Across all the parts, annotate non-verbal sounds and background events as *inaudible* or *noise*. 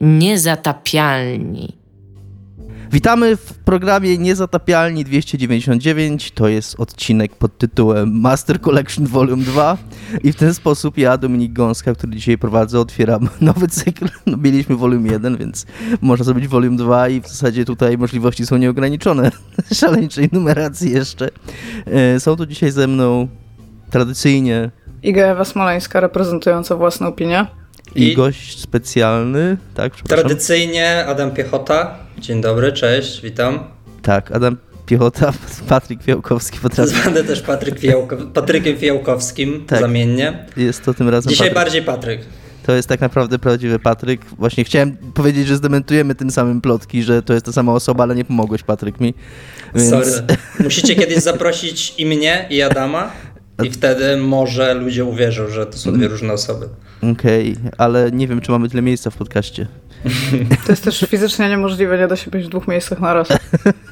Niezatapialni. Witamy w programie Niezatapialni 299. To jest odcinek pod tytułem Master Collection Volume 2. I w ten sposób ja, Dominik Gąska, który dzisiaj prowadzę, otwieram *laughs* nowy cykl. No, mieliśmy Volume 1, więc można zrobić Volume 2 i w zasadzie tutaj możliwości są nieograniczone. *laughs* Szaleńczej numeracji jeszcze. E, są tu dzisiaj ze mną tradycyjnie Iga Ewa Smoleńska reprezentująca własną opinię. I, I gość specjalny, tak? Tradycyjnie Adam Piechota. Dzień dobry, cześć, witam. Tak, Adam Piechota, *laughs* Patryk Fiałkowski. Potrafi... Zwany też Patryk Fiałko... Patrykiem Fiałkowskim tak. zamiennie. Jest to tym razem Dzisiaj Patryk. bardziej Patryk. To jest tak naprawdę prawdziwy Patryk. Właśnie chciałem powiedzieć, że zdementujemy tym samym plotki, że to jest ta sama osoba, ale nie pomogłeś Patryk mi. Więc... Sorry. Musicie kiedyś zaprosić i mnie, i Adama. I wtedy może ludzie uwierzą, że to są dwie różne osoby. Okej, okay, ale nie wiem, czy mamy tyle miejsca w podcaście. *laughs* To jest też fizycznie niemożliwe, nie da się być w dwóch miejscach na raz.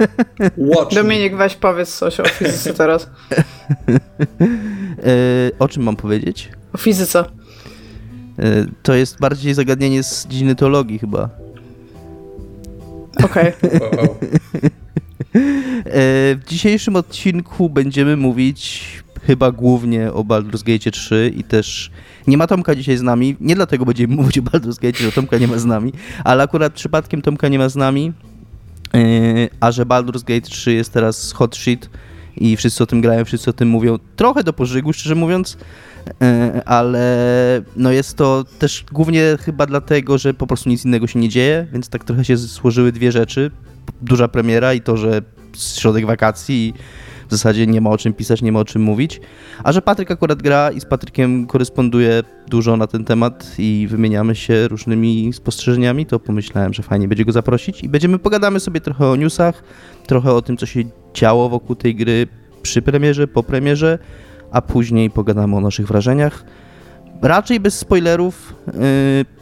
*laughs* Watch Dominik, weź powiedz coś o fizyce teraz. *laughs* E, o czym mam powiedzieć? O fizyce. E, to jest bardziej zagadnienie z dziedziny teologii chyba. Okej. Okay. w dzisiejszym odcinku będziemy mówić chyba głównie o Baldur's Gate 3 i też nie ma Tomka dzisiaj z nami, nie dlatego będziemy *laughs* mówić o Baldur's Gate, że Tomka nie ma z nami, ale akurat przypadkiem Tomka nie ma z nami, yy, a że Baldur's Gate 3 jest teraz hot shit i wszyscy o tym grają, wszyscy o tym mówią, trochę do pożygu, szczerze mówiąc, yy, ale no jest to też głównie chyba dlatego, że po prostu nic innego się nie dzieje, więc tak trochę się złożyły dwie rzeczy. Duża premiera i to, że środek wakacji w zasadzie nie ma o czym pisać, nie ma o czym mówić. A że Patryk akurat gra i z Patrykiem koresponduje dużo na ten temat i wymieniamy się różnymi spostrzeżeniami, to pomyślałem, że fajnie będzie go zaprosić i będziemy pogadamy sobie trochę o newsach, trochę o tym, co się działo wokół tej gry przy premierze, po premierze, a później pogadamy o naszych wrażeniach. Raczej bez spoilerów, y,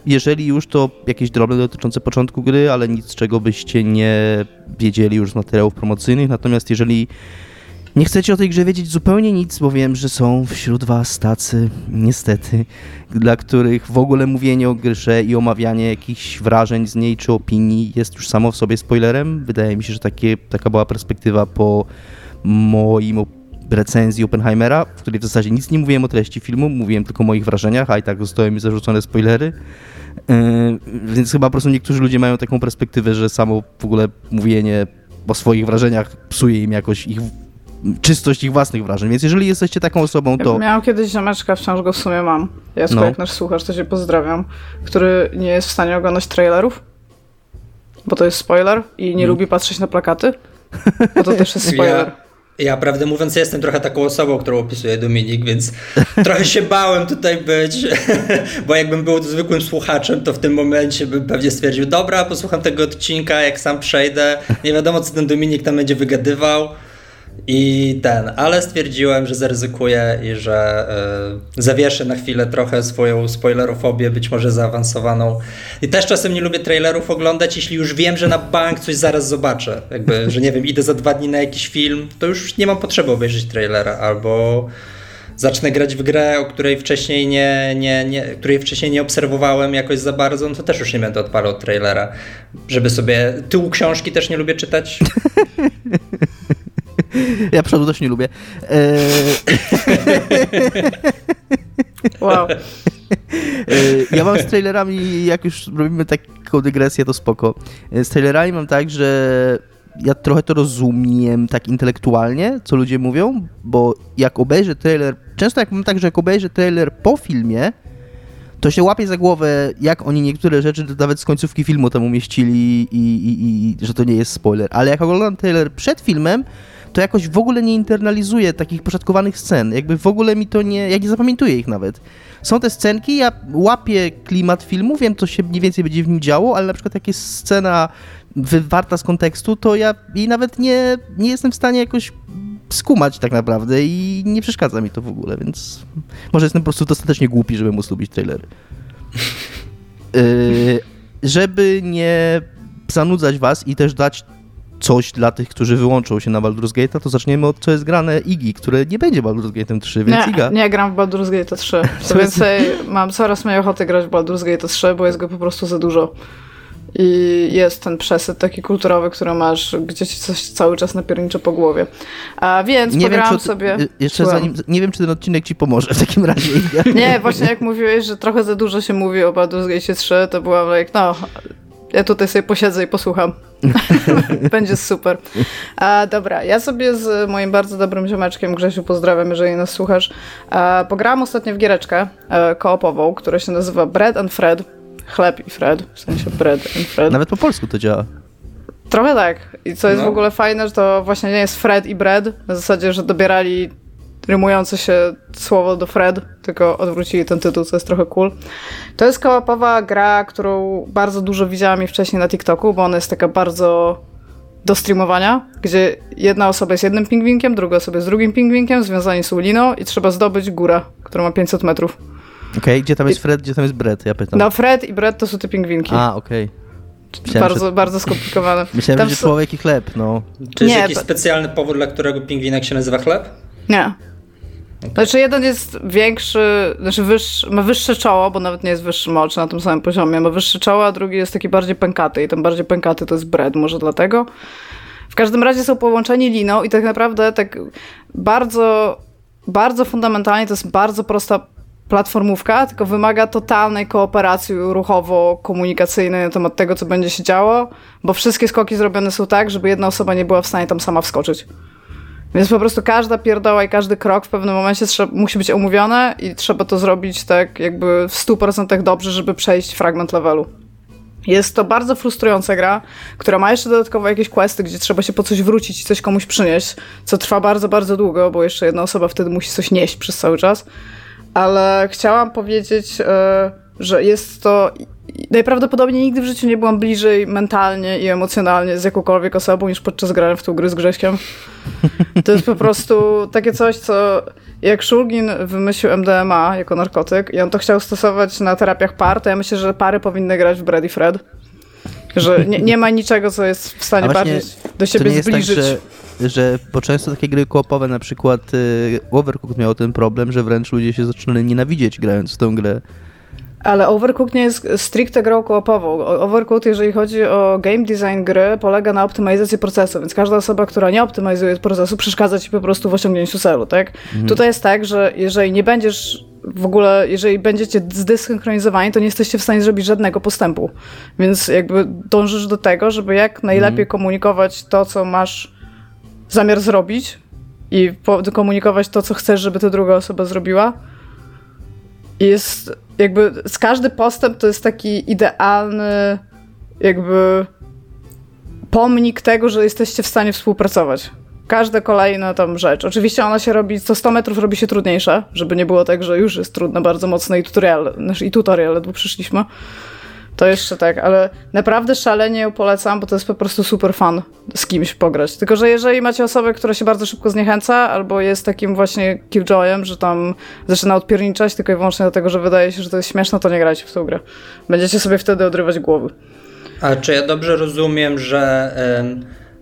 jeżeli już to jakieś drobne dotyczące początku gry, ale nic czego byście nie wiedzieli już z materiałów promocyjnych. Natomiast jeżeli nie chcecie o tej grze wiedzieć zupełnie nic, bo wiem, że są wśród was tacy, niestety, dla których w ogóle mówienie o grze i omawianie jakichś wrażeń z niej czy opinii jest już samo w sobie spoilerem. Wydaje mi się, że takie, taka była perspektywa po moim recenzji Oppenheimera, w której w zasadzie nic nie mówiłem o treści filmu, mówiłem tylko o moich wrażeniach, a i tak zostały mi zarzucone spoilery. Yy, więc chyba po prostu niektórzy ludzie mają taką perspektywę, że samo w ogóle mówienie o swoich wrażeniach psuje im jakoś ich czystość ich własnych wrażeń. Więc jeżeli jesteście taką osobą, to. Ja miałam kiedyś ziomeczka, wciąż go w sumie mam. Ja no. jak nasz słuchacz, to się pozdrawiam, który nie jest w stanie oglądać trailerów, bo to jest spoiler i nie hmm. lubi patrzeć na plakaty, bo to też jest spoiler. Ja... Ja, prawdę mówiąc, jestem trochę taką osobą, którą opisuje Dominik, więc *laughs* trochę się bałem tutaj być, *laughs* bo jakbym był zwykłym słuchaczem, to w tym momencie bym pewnie stwierdził, dobra, posłucham tego odcinka, jak sam przejdę, nie wiadomo, co ten Dominik tam będzie wygadywał. I ten, ale stwierdziłem, że zaryzykuję i że y, zawieszę na chwilę trochę swoją spoilerofobię, być może zaawansowaną. I też czasem nie lubię trailerów oglądać, jeśli już wiem, że na bank coś zaraz zobaczę. Jakby, że nie wiem, idę za dwa dni na jakiś film, to już nie mam potrzeby obejrzeć trailera, albo zacznę grać w grę, o której wcześniej nie, nie, nie, której wcześniej nie obserwowałem jakoś za bardzo, no to też już nie będę odpalał trailera, żeby sobie... Tyłu książki też nie lubię czytać. *laughs* Ja przodu też nie lubię. E, wow. E, ja mam z trailerami, jak już robimy taką dygresję, to spoko. E, z trailerami mam tak, że ja trochę to rozumiem tak intelektualnie, co ludzie mówią, bo jak obejrzę trailer, często jak mam tak, że jak obejrzę trailer po filmie, to się łapie za głowę, jak oni niektóre rzeczy nawet z końcówki filmu tam umieścili i, i, i że to nie jest spoiler. Ale jak oglądam trailer przed filmem, to jakoś w ogóle nie internalizuję takich poszatkowanych scen. Jakby w ogóle mi to nie, ja nie zapamiętuję ich nawet. Są te scenki, ja łapię klimat filmu, wiem, co się mniej więcej będzie w nim działo, ale na przykład jak jest scena wywarta z kontekstu, to ja jej nawet nie, nie jestem w stanie jakoś skumać tak naprawdę i nie przeszkadza mi to w ogóle, więc może jestem po prostu dostatecznie głupi, żeby móc lubić trailery. *laughs* Yy, żeby nie zanudzać was i też dać coś dla tych, którzy wyłączą się na Baldur's Gate, to zaczniemy od co jest grane Igi, które nie będzie Baldur's Gate 3, więc nie, Iga. Nie, gram w Baldur's Gate 3. *laughs* Co więcej, mam coraz mniej ochoty grać w Baldur's Gate 3, bo jest go po prostu za dużo. i jest ten przesyt taki kulturowy, który masz, gdzie ci coś cały czas napiernicze po głowie. A więc nie pograłam wiem, sobie... Jeszcze zanim, nie wiem, czy ten odcinek ci pomoże w takim razie. nie, właśnie jak mówiłeś, że trochę za dużo się mówi o Baldur's Gate 3, to byłam like, no, ja tutaj sobie posiedzę i posłucham. *laughs* Będzie super. A, dobra, ja sobie z moim bardzo dobrym ziomeczkiem, Grzesiu, pozdrawiam, jeżeli nas słuchasz, a, pograłam ostatnio w giereczkę e, koopową, która się nazywa Bread and Fred. Chleb i Fred, w sensie bread and Fred. Nawet po polsku to działa. Trochę tak. I co jest no. w ogóle fajne, że to właśnie nie jest Fred i bread, na zasadzie, że dobierali rymujące się słowo do Fred, tylko odwrócili ten tytuł, co jest trochę cool. To jest kołapowa gra, którą bardzo dużo widziałam i wcześniej na TikToku, bo ona jest taka bardzo do streamowania, gdzie jedna osoba jest jednym pingwinkiem, druga osoba jest drugim pingwinkiem, związani są liną i trzeba zdobyć górę, która ma 500 metrów. Okej, okay, gdzie tam jest Fred, gdzie tam jest Brett, ja pytam. No Fred i Brett to są te pingwinki. A, okej. Okay. bardzo, że... bardzo skomplikowane. *laughs* Myślałem, Tam że są... człowiek i chleb, no. Czy jest nie, jakiś to... specjalny powód, dla którego pingwinek się nazywa chleb? Nie. Znaczy jeden jest większy, znaczy wyższy, ma wyższe czoło, bo nawet nie jest wyższy oczy na tym samym poziomie, ma wyższe czoło, a drugi jest taki bardziej pękaty i ten bardziej pękaty to jest bread, może dlatego. W każdym razie są połączeni liną i tak naprawdę tak bardzo, bardzo fundamentalnie to jest bardzo prosta platformówka, tylko wymaga totalnej kooperacji ruchowo-komunikacyjnej na temat tego, co będzie się działo, bo wszystkie skoki zrobione są tak, żeby jedna osoba nie była w stanie tam sama wskoczyć. Więc po prostu każda pierdoła i każdy krok w pewnym momencie trzeba, musi być omówione i trzeba to zrobić tak jakby w 100% dobrze, żeby przejść fragment levelu. Jest to bardzo frustrująca gra, która ma jeszcze dodatkowo jakieś questy, gdzie trzeba się po coś wrócić i coś komuś przynieść, co trwa bardzo, bardzo długo, bo jeszcze jedna osoba wtedy musi coś nieść przez cały czas. Ale chciałam powiedzieć, e, że jest to najprawdopodobniej nigdy w życiu nie byłam bliżej mentalnie i emocjonalnie z jakąkolwiek osobą niż podczas grania w tą grę z Grześkiem. To jest po prostu takie coś, co jak Shulgin wymyślił MDMA jako narkotyk i on to chciał stosować na terapiach par, to ja myślę, że pary powinny grać w Brady Fred. Że nie, nie ma niczego, co jest w stanie bardziej do siebie to nie zbliżyć. Jest tak, że, że bo często takie gry koopowe, na przykład y, Overcooked miał ten problem, że wręcz ludzie się zaczynali nienawidzieć grając w tę grę. Ale Overcooked nie jest stricte grą koopową. Overcooked, jeżeli chodzi o game design gry, polega na optymalizacji procesu, więc każda osoba, która nie optymalizuje procesu, przeszkadza ci po prostu w osiągnięciu celu, tak? Mhm. Tutaj jest tak, że jeżeli nie będziesz w ogóle, jeżeli będziecie zdysynchronizowani, to nie jesteście w stanie zrobić żadnego postępu. Więc jakby dążysz do tego, żeby jak najlepiej mhm. komunikować to, co masz zamiar zrobić i komunikować to, co chcesz, żeby ta druga osoba zrobiła. Jest jakby z każdy postęp to jest taki idealny jakby pomnik tego, że jesteście w stanie współpracować. Każda kolejna tam rzecz. Oczywiście ona się robi, co 100 metrów robi się trudniejsza, żeby nie było tak, że już jest trudne bardzo mocno i tutorial, znaczy i tutorial ledwo przyszliśmy. To jeszcze tak, ale naprawdę szalenie ją polecam, bo to jest po prostu super fan z kimś pograć. Tylko, że jeżeli macie osobę, która się bardzo szybko zniechęca, albo jest takim właśnie killjoyem, że tam zaczyna odpierniczać tylko i wyłącznie dlatego, że wydaje się, że to jest śmieszne, to nie grajcie w tą grę. Będziecie sobie wtedy odrywać głowy. A czy ja dobrze rozumiem, że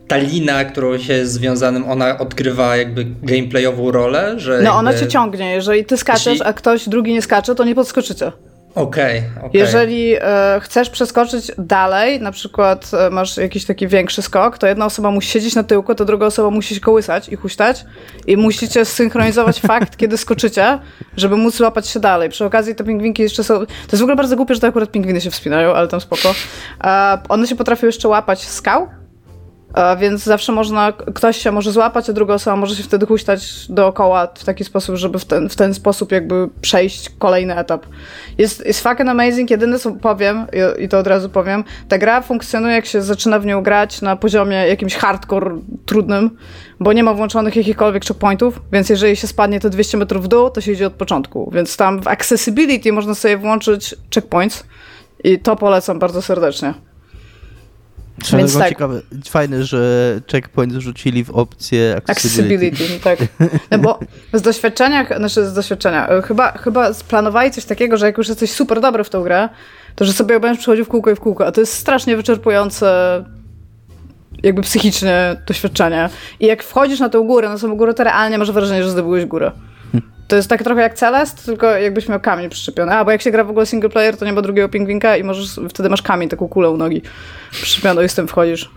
ta lina, którą się jest związanym, ona odgrywa jakby gameplayową rolę? Że no, jakby... ona cię ciągnie. Jeżeli ty skaczesz, a ktoś drugi nie skacze, to nie podskoczycie. Okej, okay, okay, Jeżeli e, chcesz przeskoczyć dalej, na przykład e, masz jakiś taki większy skok, to jedna osoba musi siedzieć na tyłku, to druga osoba musi się kołysać i huśtać i musicie synchronizować *laughs* fakt, kiedy skoczycie, żeby móc łapać się dalej. Przy okazji te pingwinki jeszcze są... To jest w ogóle bardzo głupie, że to akurat pingwiny się wspinają, ale tam spoko. E, one się potrafią jeszcze łapać skał, więc zawsze można, ktoś się może złapać, a druga osoba może się wtedy huśtać dookoła w taki sposób, żeby w ten, w ten sposób jakby przejść kolejny etap. Jest, jest fucking amazing, jedyne co powiem, i, i to od razu powiem, ta gra funkcjonuje jak się zaczyna w nią grać na poziomie jakimś hardcore trudnym, bo nie ma włączonych jakichkolwiek checkpointów, więc jeżeli się spadnie te 200 metrów w dół, to się idzie od początku. Więc tam w accessibility można sobie włączyć checkpoints i to polecam bardzo serdecznie. Więc tak. ciekawe, fajne, że checkpoint rzucili w opcję accessibility. accessibility tak. No bo z doświadczenia, znaczy z doświadczenia, e, chyba, chyba splanowali coś takiego, że jak już jesteś super dobry w tą grę, to że sobie będziesz przychodził w kółko i w kółko, a to jest strasznie wyczerpujące jakby psychiczne doświadczenie. I jak wchodzisz na tę górę, na samą górę, to realnie masz wrażenie, że zdobyłeś górę. To jest tak trochę jak Celest, tylko jakbyś miał kamień przyczepiony. A, bo jak się gra w ogóle single player, to nie ma drugiego pingwinka i możesz, wtedy masz kamień, taką kulę u nogi przyczepioną i z tym wchodzisz.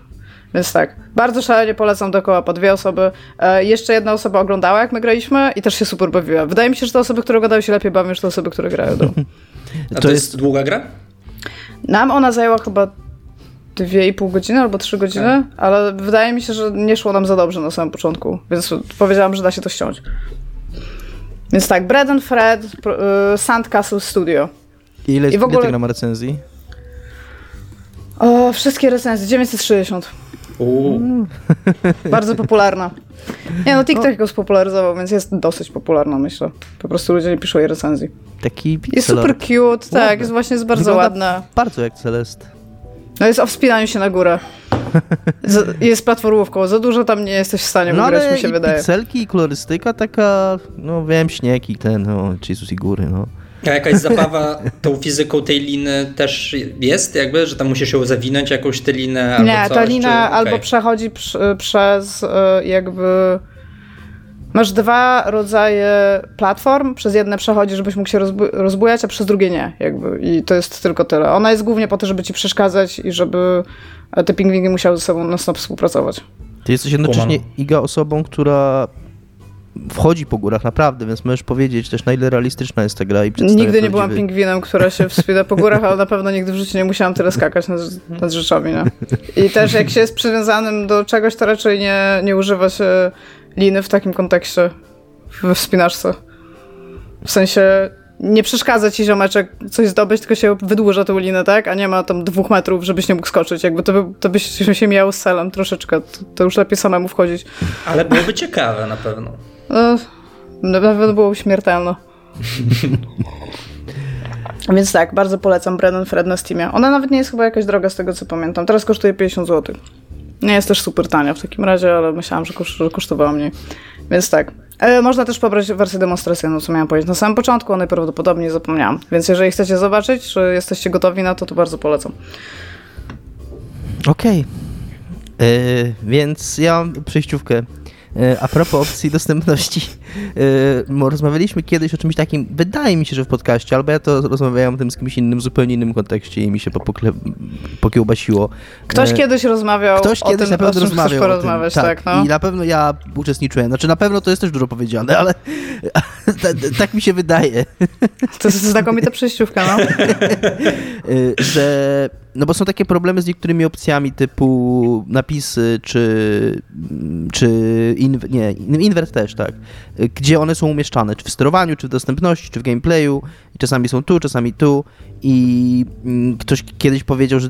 Więc tak, bardzo szalenie polecam dookoła po dwie osoby. E, jeszcze jedna osoba oglądała, jak my graliśmy i też się super bawiła. Wydaje mi się, że te osoby, które oglądały się lepiej bawią niż te osoby, które grają. Do. *laughs* A to, to jest... jest długa gra? Nam ona zajęła chyba dwie i pół godziny albo trzy godziny, tak. ale wydaje mi się, że nie szło nam za dobrze na samym początku, więc powiedziałam, że da się to ściąć. Więc tak, Bread and Fred, y, Sandcastle Studio. I ile, I w ogóle... ile recenzji? O, wszystkie recenzje, 960. Mm. Bardzo popularna. Nie no, TikTok go spopularyzował, więc jest dosyć popularna, myślę. Po prostu ludzie nie piszą jej recenzji. Taki Jest super cute, tak, jest właśnie jest bardzo Wygląda ładna. Bardzo jak Celest. No jest o wspinaniu się na górę. *laughs* jest platformówką, za dużo tam nie jesteś w stanie no, wygrać, mi się i wydaje. Pikselki i kolorystyka taka, no wiem, śnieg i ten, no, Jezus i góry, no. A jakaś *laughs* zabawa tą fizyką tej liny też jest, jakby, że tam musisz ją zawinąć jakąś tę linę albo Nie, coś, ta lina czy... albo okay. przechodzi pr przez e, jakby... Masz dwa rodzaje platform, przez jedne przechodzi, żebyś mógł się rozbujać, a przez drugie nie, jakby. I to jest tylko tyle. Ona jest głównie po to, żeby ci przeszkadzać i żeby te pingwingi musiały ze sobą na stop współpracować. Ty jesteś jednocześnie Iga osobą, która wchodzi po górach, naprawdę, więc możesz powiedzieć też, na ile realistyczna jest ta gra i Nigdy nie byłam pingwinem, która się wspina po górach, ale na pewno nigdy w życiu nie musiałam tyle skakać nad, nad rzeczami, nie? I też jak się jest przywiązanym do czegoś, to raczej nie, nie używa się liny w takim kontekście we wspinaczce. W sensie nie przeszkadza ci ziomeczek coś zdobyć, tylko się wydłuża tą linę, tak? A nie ma tam dwóch metrów, żebyś nie mógł skoczyć. Jakby to, by, to byś się miał z celem troszeczkę. To, to już lepiej samemu wchodzić. Ale byłoby ciekawe na pewno. No, na pewno byłoby śmiertelne. *laughs* Więc tak, bardzo polecam Brennan Fred na Steamie. Ona nawet nie jest chyba jakaś droga z tego co pamiętam. Teraz kosztuje 50 zł. Nie jest też super tania w takim razie, ale myślałam, że, koszt, że kosztowała mniej. Więc tak. E, można też pobrać wersję demonstracyjną, co miałam powiedzieć na samym początku, a najprawdopodobniej zapomniałam. Więc jeżeli chcecie zobaczyć, czy jesteście gotowi na to, to bardzo polecam. Okej. Okay. E, więc ja mam przejściówkę a propos opcji dostępności, e, rozmawialiśmy kiedyś o czymś takim, wydaje mi się, że w podcaście, albo ja to rozmawiałem o tym z kimś innym, w zupełnie innym kontekście i mi się pokle, pokiełbasiło. Ktoś e, kiedyś rozmawiał Ktoś o kiedyś tym, na pewno rozmawiał porozmawiać, tak, tak, no. I na pewno ja uczestniczyłem. Znaczy na pewno to jest też dużo powiedziane, ale *laughs* tak mi się wydaje. To jest znakomita przejściówka, no. *laughs* że no bo są takie problemy z niektórymi opcjami typu napisy, czy, czy inw nie, inwert też, tak, gdzie one są umieszczane, czy w sterowaniu, czy w dostępności, czy w gameplayu. I czasami są tu, czasami tu. I mm, ktoś kiedyś powiedział, że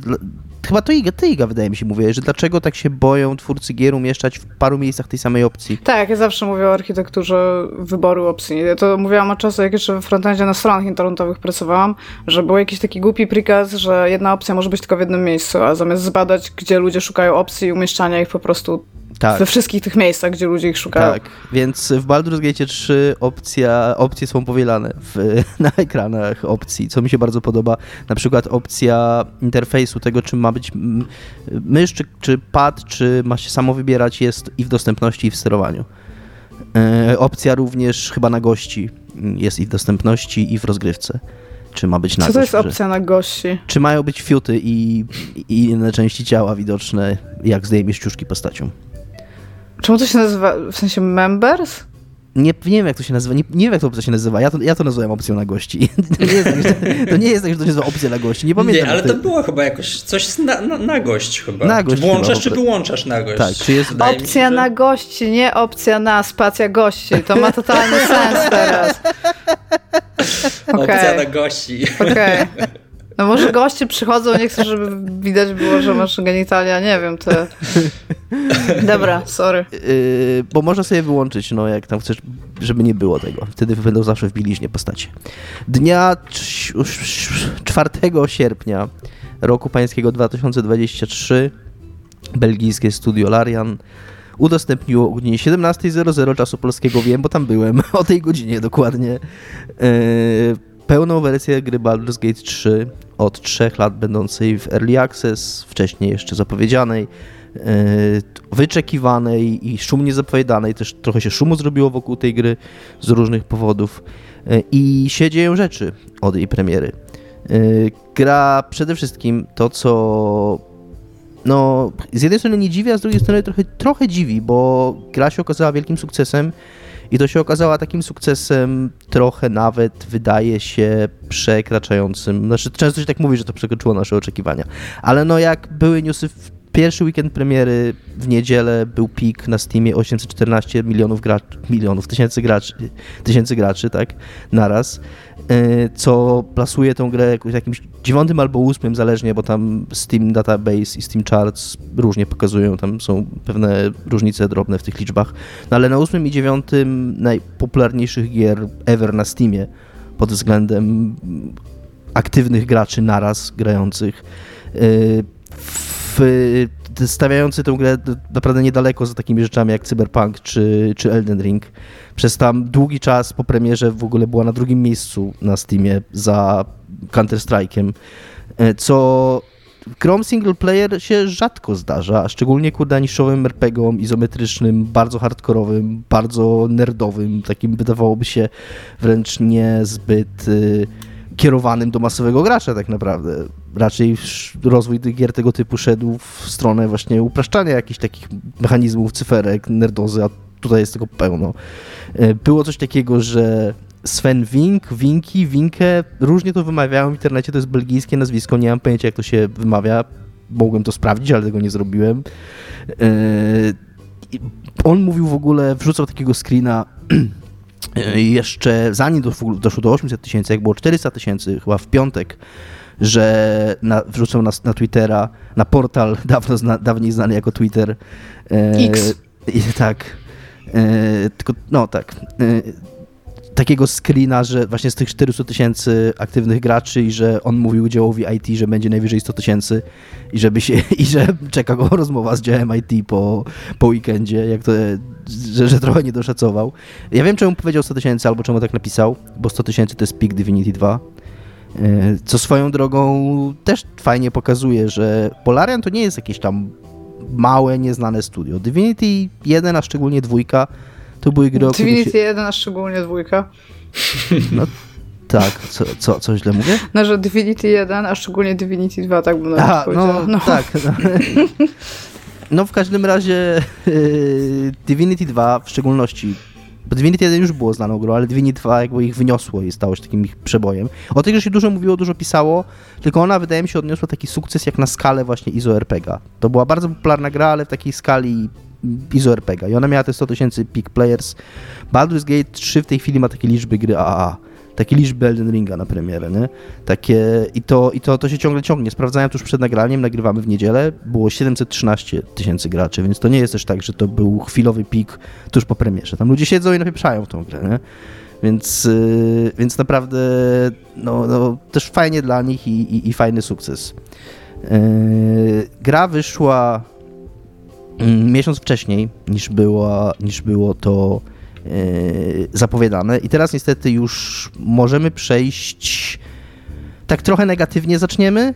chyba to Iga, ty Iga wydaje mi się mówię, że dlaczego tak się boją twórcy gier umieszczać w paru miejscach tej samej opcji. Tak, ja zawsze mówię o architekturze wyboru opcji. Ja to mówiłam od czasu, jak jeszcze w frontendzie na stronach internetowych pracowałam, że był jakiś taki głupi prikaz, że jedna opcja może być tylko w jednym miejscu, a zamiast zbadać, gdzie ludzie szukają opcji i umieszczania ich po prostu tak. we wszystkich tych miejscach, gdzie ludzie ich szukają. Tak, więc w Baldur's Gate 3 opcja, opcje są powielane w, *laughs* na ekranach opcji, co mi się bardzo podoba. Na przykład opcja interfejsu tego, czym ma być mysz, czy, czy pad, czy ma się samo wybierać, jest i w dostępności, i w sterowaniu. E, opcja również chyba na gości jest i w dostępności, i w rozgrywce. Czy ma być na Co to jest opcja na gości? Czy mają być fiuty i, i inne części ciała widoczne, jak zdejmiesz ciuszki postacią? Czemu to się nazywa, w sensie members? Nie, nie wiem, jak to się nazywa. Nie, nie wiem, jak to się nazywa. Ja to, ja to nazywam opcją na gości. *laughs* To nie jest tak, że, to nie jest tak, że to się nazywa opcja na gości. Nie pamiętam. Nie, ale to było chyba jakoś coś na, na, na gość chyba. Na gość czy włączasz, chyba, czy wyłączasz na gość? Tak, czy jest... Opcja się, że... na gości, nie opcja na spacja gości. To ma totalny sens *laughs* teraz. Okay. Opcja na gości. Okej. Okay. *laughs* No może goście przychodzą, nie chcę, żeby widać było, że masz genitalia, nie wiem, te... Dobra, sorry. Yy, bo można sobie wyłączyć, no jak tam chcesz, żeby nie było tego. Wtedy będą zawsze w bieliźnie postaci. Dnia 4 sierpnia roku pańskiego 2023 belgijskie studio Larian udostępniło o godzinie 17.00 czasu polskiego, wiem, bo tam byłem, *laughs* o tej godzinie dokładnie, yy, pełną wersję gry Baldur's Gate 3 od 3 lat będącej w Early Access, wcześniej jeszcze zapowiedzianej, wyczekiwanej i szumnie zapowiadanej. Też trochę się szumu zrobiło wokół tej gry z różnych powodów. I się dzieją rzeczy od jej premiery. Gra przede wszystkim to, co no, z jednej strony nie dziwi, a z drugiej strony trochę, trochę dziwi, bo gra się okazała wielkim sukcesem i to się okazała takim sukcesem trochę nawet, wydaje się, przekraczającym. Znaczy, często się tak mówi, że to przekroczyło nasze oczekiwania. Ale no, jak były newsy w pierwszy weekend premiery w niedzielę był pik na Steamie 814 milionów graczy, milionów, tysięcy graczy, tysięcy graczy, tak, naraz, e, co plasuje tą grę w jakimś dziewiątym albo ósmym, zależnie, bo tam Steam Database i Steam Charts różnie pokazują, tam są pewne różnice drobne w tych liczbach, no ale na ósmym i dziewiątym najpopularniejszych gier ever na Steamie pod względem aktywnych graczy naraz grających e, stawiający tę grę naprawdę niedaleko za takimi rzeczami jak Cyberpunk czy, czy Elden Ring. Przez tam długi czas po premierze w ogóle była na drugim miejscu na Steamie za Counter-Strike'iem, e, co grom single player się rzadko zdarza, szczególnie kurde niszowym RPGom izometrycznym, bardzo hardkorowym, bardzo nerdowym, takim wydawałoby się wręcz niezbyt y, kierowanym do masowego gracza tak naprawdę. Raczej rozwój tych gier tego typu szedł w stronę właśnie upraszczania jakichś takich mechanizmów, cyferek, nerdozy, a tutaj jest tego pełno. E, było coś takiego, że Sven Wink, Winki, Winkę, różnie to wymawiałem w internecie, to jest belgijskie nazwisko, nie mam pojęcia jak to się wymawia, mogłem to sprawdzić, ale tego nie zrobiłem. E, on mówił w ogóle, wrzucał takiego screena *clears throat* jeszcze zanim doszło do 800 tysięcy, jak było 400 tysięcy chyba w piątek, że na, wrzucą nas na Twittera, na portal *laughs* dawno zna, dawniej znany jako Twitter. E, X. I, tak. E, tylko, no tak. E, takiego screena, że właśnie z tych 400 tysięcy aktywnych graczy i że on mówił działowi IT, że będzie najwyżej 100 tysięcy i żeby się, *laughs* i że czeka go rozmowa z działem IT po, po weekendzie, jak to, że, że trochę nie doszacował. Ja wiem, czemu powiedział 100 tysięcy albo czemu tak napisał, bo 100 tysięcy to jest peak Divinity 2, e, co swoją drogą też fajnie pokazuje, że Polarian to nie jest jakieś tam małe, nieznane studio. Divinity 1, a szczególnie dwójka, to były gry, Divinity się... 1, a szczególnie dwójka. No tak, co, co, co źle mówię? No, że Divinity 1, a szczególnie Divinity 2, tak bym nawet powiedział. No, no. tak. No. *laughs* no w każdym razie yy, Divinity 2 w szczególności bo Divinity 1 już było znaną grą, ale Divinity 2 jakby ich wyniosło i stało się takim ich przebojem. O tej grze się dużo mówiło, dużo pisało, tylko ona wydaje mi się odniosła taki sukces jak na skalę właśnie RPGa. To była bardzo popularna gra, ale w takiej skali ISO RPG i ona miała te 100 tysięcy peak players. Baldur's Gate 3 w tej chwili ma takie liczby gry AAA. Takie liczby Elden Ringa na premierę, nie? Takie, I, to, i to, to się ciągle ciągnie. Sprawdzałem tuż przed nagraniem, nagrywamy w niedzielę, było 713 tysięcy graczy, więc to nie jest też tak, że to był chwilowy pik tuż po premierze. Tam ludzie siedzą i napieprzają w tą grę, nie? Więc, yy, więc naprawdę no, no, też fajnie dla nich i, i, i fajny sukces. Yy, gra wyszła miesiąc wcześniej niż było, niż było to yy, zapowiadane. I teraz niestety już możemy przejść. Tak trochę negatywnie zaczniemy,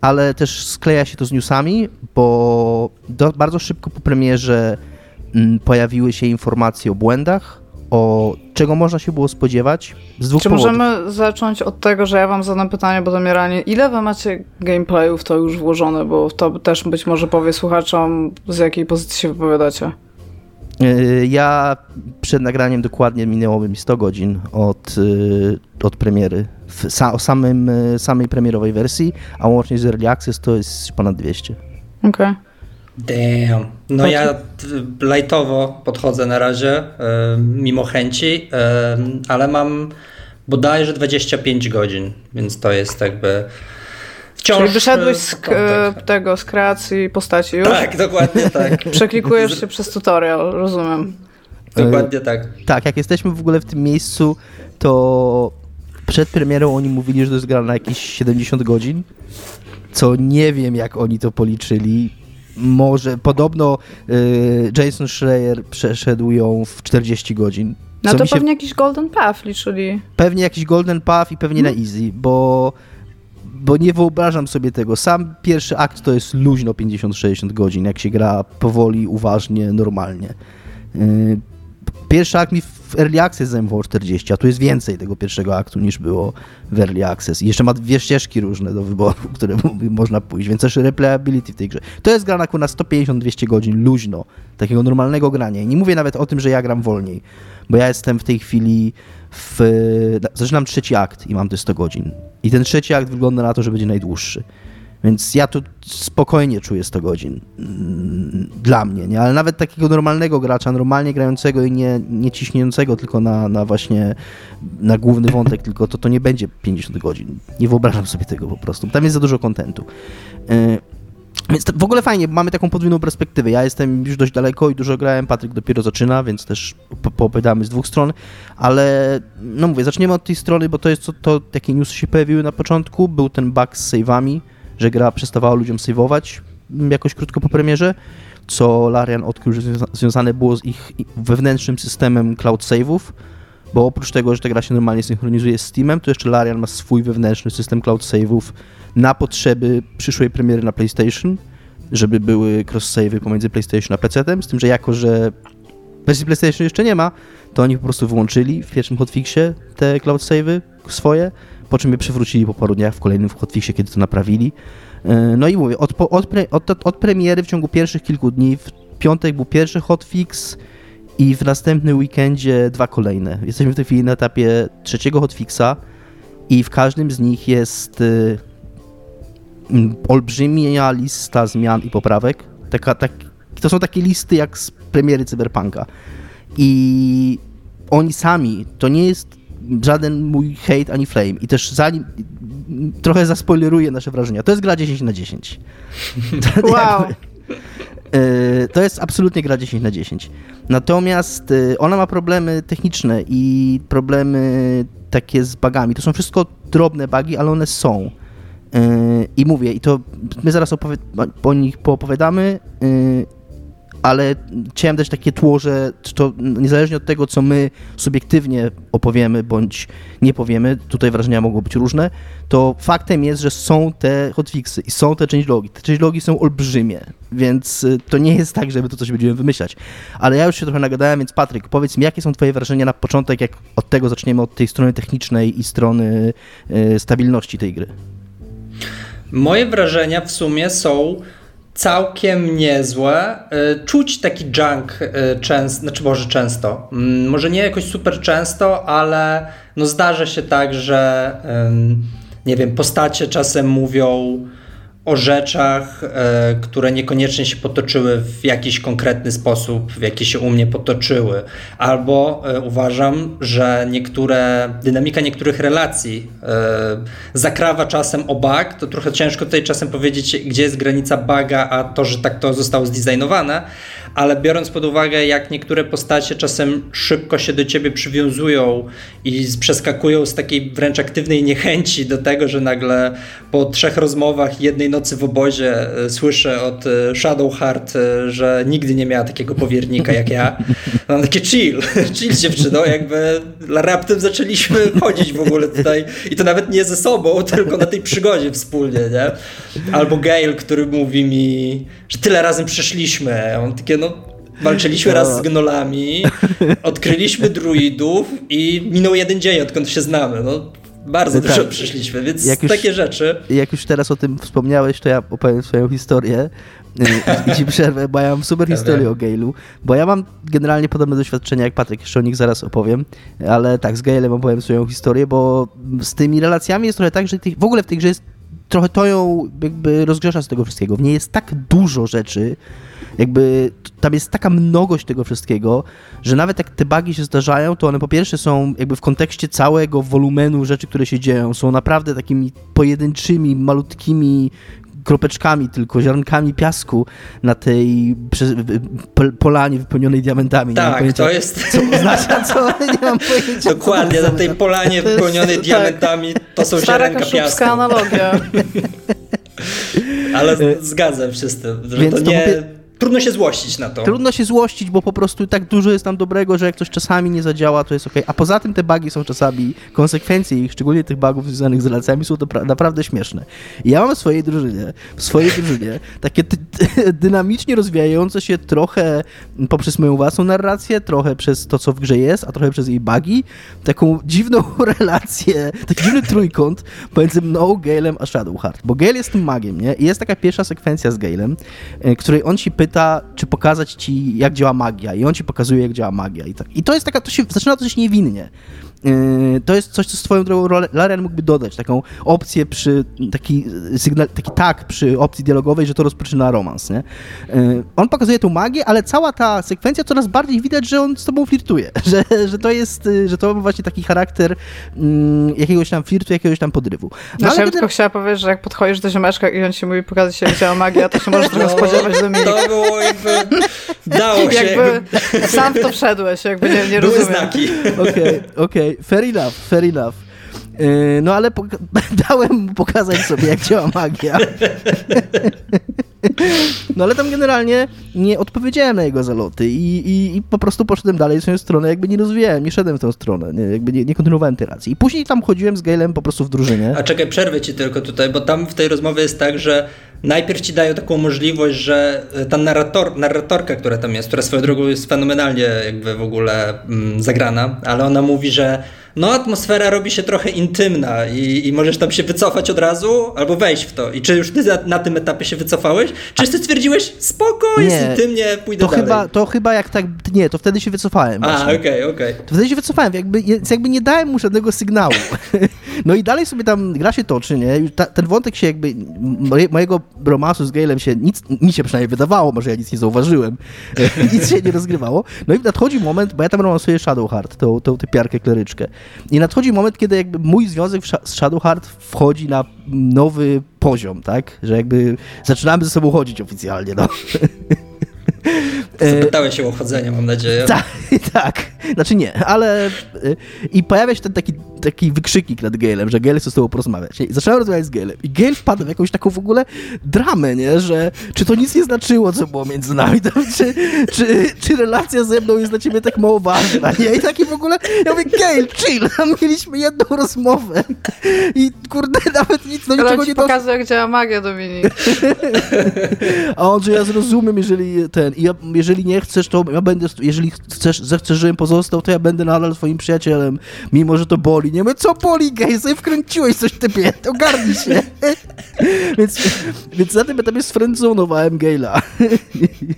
ale też skleja się to z newsami, bo do, bardzo szybko po premierze mm, pojawiły się informacje o błędach, o czego można się było spodziewać z dwóch Czy powodów. możemy zacząć od tego, że ja wam zadam pytanie, bo to mnie. Ile wy macie gameplayów to już włożone, bo to też być może powie słuchaczom, z jakiej pozycji się wypowiadacie. Y, ja przed nagraniem dokładnie minęło mi 100 godzin od, y, od premiery, o samym, y, samej premierowej wersji, a łącznie z Early Access to jest ponad 200. Okej. Okay. Damn. No ja lightowo podchodzę na razie, mimo chęci, ale mam bodajże 25 godzin, więc to jest jakby wciąż... Czyli wyszedłeś z tego, z kreacji postaci już? Tak, dokładnie *laughs* tak. Przeklikujesz się przez tutorial, rozumiem. Dokładnie tak. Tak, jak jesteśmy w ogóle w tym miejscu, to przed premierą oni mówili, że to jest gra na jakieś 70 godzin, co nie wiem, jak oni to policzyli może, podobno y, Jason Schreier przeszedł ją w 40 godzin. No to się... pewnie jakiś Golden Path liczyli. Pewnie jakiś Golden Path i pewnie hmm. na Easy, bo bo nie wyobrażam sobie tego. Sam pierwszy akt to jest luźno 50-60 godzin, jak się gra powoli, uważnie, normalnie. Y, pierwszy akt mi Early Access zajmował 40, a tu jest więcej tego pierwszego aktu niż było w Early Access. I jeszcze ma dwie ścieżki różne do wyboru, *laughs* które można pójść, więc też replayability w tej grze. To jest gra na 150-200 godzin, luźno, takiego normalnego grania. I nie mówię nawet o tym, że ja gram wolniej, bo ja jestem w tej chwili w... Zaczynam trzeci akt i mam te 100 godzin. I ten trzeci akt wygląda na to, że będzie najdłuższy. Więc ja tu spokojnie czuję 100 godzin. Mm, dla mnie, nie? Ale nawet takiego normalnego gracza, normalnie grającego i nie, nie ciśniącego tylko na, na właśnie na główny wątek, tylko to, to nie będzie 50 godzin. Nie wyobrażam sobie tego po prostu. Tam jest za dużo kontentu. Yy, więc w ogóle fajnie, mamy taką podwójną perspektywę. Ja jestem już dość daleko i dużo grałem, Patryk dopiero zaczyna, więc też poopowiadamy z dwóch stron, ale no mówię, zaczniemy od tej strony, bo to jest to, to takie newsy się pojawiły na początku. Był ten bug z save'ami, że gra przestawała ludziom save'ować jakoś krótko po premierze, co Larian odkrył, że związane było z ich wewnętrznym systemem cloud save'ów, bo oprócz tego, że ta gra się normalnie synchronizuje z Steamem, to jeszcze Larian ma swój wewnętrzny system cloud save'ów na potrzeby przyszłej premiery na PlayStation, żeby były cross-save'y pomiędzy PlayStation a PC, z tym, że jako, że wersji PlayStation jeszcze nie ma, to oni po prostu wyłączyli w pierwszym hotfixie te cloud save'y swoje, po czym je przywrócili po paru dniach w kolejnym hotfixie, kiedy to naprawili. E, no i mówię, od, od, od, od premiery w ciągu pierwszych kilku dni, w piątek był pierwszy hotfix i w następnym weekendzie dwa kolejne. Jesteśmy w tej chwili na etapie trzeciego hotfixa i w każdym z nich jest y, olbrzymia lista zmian i poprawek. Taka, tak, to są takie listy jak z premiery Cyberpunka. I oni sami, to nie jest żaden mój hate ani flame. I też zanim trochę zaspoileruję nasze wrażenia. To jest gra 10 na 10. *laughs* To, wow. Jakby, to jest absolutnie gra 10 na 10. Natomiast e, ona ma problemy techniczne i problemy takie z bugami. To są wszystko drobne bugi, ale one są. E, I mówię, i to my zaraz opowie- o nich poopowiadamy ale chciałem dać takie tło, że to niezależnie od tego, co my subiektywnie opowiemy bądź nie powiemy, tutaj wrażenia mogą być różne, to faktem jest, że są te hotfixy i są te changelogi. Te changelogi są olbrzymie, więc y, to nie jest tak, żeby to coś będziemy wymyślać. Ale ja już się trochę nagadałem, więc Patryk, powiedz mi, jakie są twoje wrażenia na początek, jak od tego zaczniemy, od tej strony technicznej i strony y, stabilności tej gry? Moje wrażenia w sumie są całkiem niezłe. E, czuć taki junk e, często, znaczy może często. Mm, może nie jakoś super często, ale no zdarza się tak, że nie wiem, postacie czasem mówią o rzeczach, e, które niekoniecznie się potoczyły w jakiś konkretny sposób, w jaki się u mnie potoczyły. Albo e, uważam, że niektóre, dynamika niektórych relacji e, zakrawa czasem o bug, to trochę ciężko tutaj czasem powiedzieć, gdzie jest granica buga, a to, że tak to zostało zdesignowane, ale biorąc pod uwagę, jak niektóre postacie czasem szybko się do ciebie przywiązują i przeskakują z takiej wręcz aktywnej niechęci do tego, że nagle po trzech rozmowach jednej nocy w obozie e, słyszę od e, Shadowheart, e, że nigdy nie miała takiego powiernika jak ja. *laughs* Mam takie chill, *laughs* chill dziewczyno, jakby raptem zaczęliśmy chodzić w ogóle tutaj i to nawet nie ze sobą, *laughs* tylko na tej przygodzie wspólnie, nie? Albo Gail, który mówi mi, że tyle razem przeszliśmy. On takie, no walczyliśmy no. raz z gnolami, odkryliśmy druidów i minął jeden dzień, odkąd się znamy. No, bardzo no dużo tak. przyszliśmy, więc jak takie już, rzeczy. Jak już teraz o tym wspomniałeś, to ja opowiem swoją historię y, i ci przerwę, bo ja mam super historię o Gailu, bo ja mam generalnie podobne doświadczenia jak Patryk, jeszcze o nich zaraz opowiem, ale tak, z Gailem opowiem swoją historię, bo z tymi relacjami jest trochę tak, że w ogóle w tej grze jest trochę to ją jakby rozgrzesza z tego wszystkiego. W niej jest tak dużo rzeczy, jakby tam jest taka mnogość tego wszystkiego, że nawet jak te bugi się zdarzają, to one po pierwsze są jakby w kontekście całego wolumenu rzeczy, które się dzieją, są naprawdę takimi pojedynczymi, malutkimi kropeczkami, tylko ziarnkami piasku na tej polanie wypełnionej diamentami. Tak, pojęcia, to jest... Co oznacza, co? *laughs* Nie mam pojęcia. Dokładnie, na tej polanie wypełnionej tak. diamentami to są Stara ziarenka piasku. analogia. *laughs* Ale zgadzam się z tym, że Więc to nie... trudno się złościć na to. Trudno się złościć, bo po prostu tak dużo jest tam dobrego, że jak coś czasami nie zadziała, to jest ok. A poza tym te bugi są czasami, konsekwencje ich, szczególnie tych bugów związanych z relacjami, są naprawdę śmieszne. I ja mam w swojej drużynie, w swojej drużynie takie dynamicznie rozwijające się trochę poprzez moją własną narrację, trochę przez to, co w grze jest, a trochę przez jej bugi, taką dziwną *laughs* relację, taki dziwny trójkąt pomiędzy mną, Galem a Shadowheart. Bo Gale jest tym magiem, nie? I jest taka pierwsza sekwencja z Galem, e, której on ci pyta, czy pokazać ci, jak działa magia. I on ci pokazuje, jak działa magia. I, tak. I to jest taka, to się zaczyna coś niewinnie. Yy, to jest coś, co swoją drogą Larian mógłby dodać, taką opcję przy, taki sygnał, taki tak przy opcji dialogowej, że to rozpoczyna romans, nie? Yy, on pokazuje tą magię, ale cała ta sekwencja coraz bardziej widać, że on z tobą flirtuje, *laughs* że, że to jest, y, że to ma właśnie taki charakter jakiegoś tam flirtu, jakiegoś tam podrywu. No, znaczy, ja bym tylko chciała powiedzieć, że jak podchodzisz do ziomeczka i on ci mówi pokazać się, działa magia, to się możesz trochę no, spodziewać do mnie. To było jakby, dało *laughs* się. Jakby, sam w to wszedłeś, jakby nie, nie Były rozumiem. znaki. Okej, okay, okej. Okay fair enough, fair enough. Yy, no ale *laughs* dałem mu pokazać sobie, jak działa magia. No ale tam generalnie nie odpowiedziałem na jego zaloty i, i, i, po prostu poszedłem dalej w swoją stronę, jakby nie rozwijałem, nie szedłem w tą stronę, nie, jakby nie, nie kontynuowałem tej racji. I później tam chodziłem z Gailem po prostu w drużynie. A czekaj, przerwę ci tylko tutaj, bo tam w tej rozmowie jest tak, że najpierw ci dają taką możliwość, że e, ta narrator, narratorka, która tam jest, która swoją drogą jest fenomenalnie jakby w ogóle mm, zagrana, ale ona mówi, że no atmosfera robi się trochę intymna i, i możesz tam się wycofać od razu albo wejść w to. I czy już ty na tym etapie się wycofałeś? Czy ty stwierdziłeś, spoko, nie, jest intymnie, pójdę to dalej? Chyba, to chyba jak tak, nie, to wtedy się wycofałem. A, okej, okej. Okay, okay. To wtedy się wycofałem, jakby, jakby nie dałem mu żadnego sygnału. *laughs* no i dalej sobie tam gra się toczy, nie? Ta, ten wątek się jakby, mojego romansu z Gailem się, nic, mi się przynajmniej wydawało, może ja nic nie zauważyłem, *laughs* nic się nie rozgrywało. No i nadchodzi moment, bo ja tam romansuję Shadowheart, tą, tą typiarkę kleryczkę. I nadchodzi moment, kiedy jakby mój związek z Shadowheart wchodzi na nowy poziom, tak? Że jakby zaczynamy ze sobą chodzić oficjalnie, no. *laughs* *laughs* Zapytałeś się o chodzenie, mam nadzieję. *laughs* Tak, tak. Znaczy nie, ale i pojawia się ten taki, taki wykrzyknik nad Gailem, że Gail chce z tobą porozmawiać. I zacząłem rozmawiać z Gailem i Gail wpadł w jakąś taką w ogóle dramę, nie? Że czy to nic nie znaczyło, co było między nami, to, czy, czy, czy relacja ze mną jest dla ciebie tak mało ważna, nie? I taki w ogóle, ja mówię, Gail, chill, mieliśmy jedną rozmowę i kurde, *laughs* nawet nic do niczego nie... pokazuje, jak działa magia, Dominik. A on, że ja zrozumiem, jeżeli ten, i ja, jeżeli nie chcesz, to ja będę, jeżeli chcesz, zechcesz, żebym pozostał, to ja będę nadal twoim przyjacielem, mimo że to boli. Nie wiem, co boli, gej, sobie wkręciłeś coś typie, ogarnij się. *laughs* więc, więc na tym etapie sfrędzonowałem Gejla.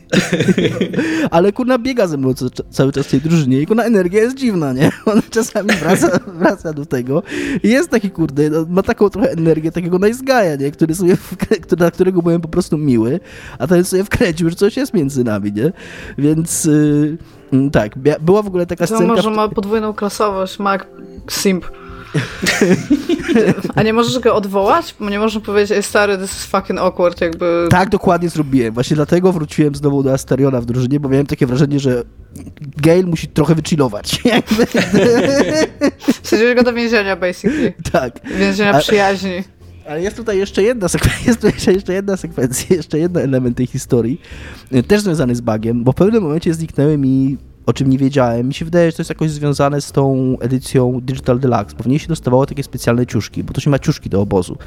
*laughs* Ale kurna biega ze mną cały czas w tej drużynie i kurna energia jest dziwna, nie? *laughs* On czasami wraca, wraca do tego i jest taki kurde, no, ma taką trochę energię takiego nice guy'a, nie? Który sobie, na którego byłem po prostu miły, a ten sobie wkręcił, że coś jest między nami, nie? Więc yy, tak, była w ogóle taka to scenka... może ma podwójną klasowość, Mac Simp. A nie możesz go odwołać? Bo nie można powiedzieć, ej stary, this is fucking awkward, jakby... Tak, dokładnie zrobiłem. Właśnie dlatego wróciłem znowu do Asteriona w drużynie, bo miałem takie wrażenie, że Gale musi trochę wychillować. *laughs* Wsadziłeś go do więzienia, basically. Tak. Więzienia A... przyjaźni. Ale jest tutaj jeszcze jedna sekwencja, *laughs* jest tutaj jeszcze jedna sekwencja, jeszcze jeden element tej historii, też związany z bugiem, bo w pewnym momencie zniknęły mi o czym nie wiedziałem. Mi się wydaje, że to jest jakoś związane z tą edycją Digital Deluxe, bo w niej się dostawało takie specjalne ciuszki, bo to się ma ciuszki do obozu.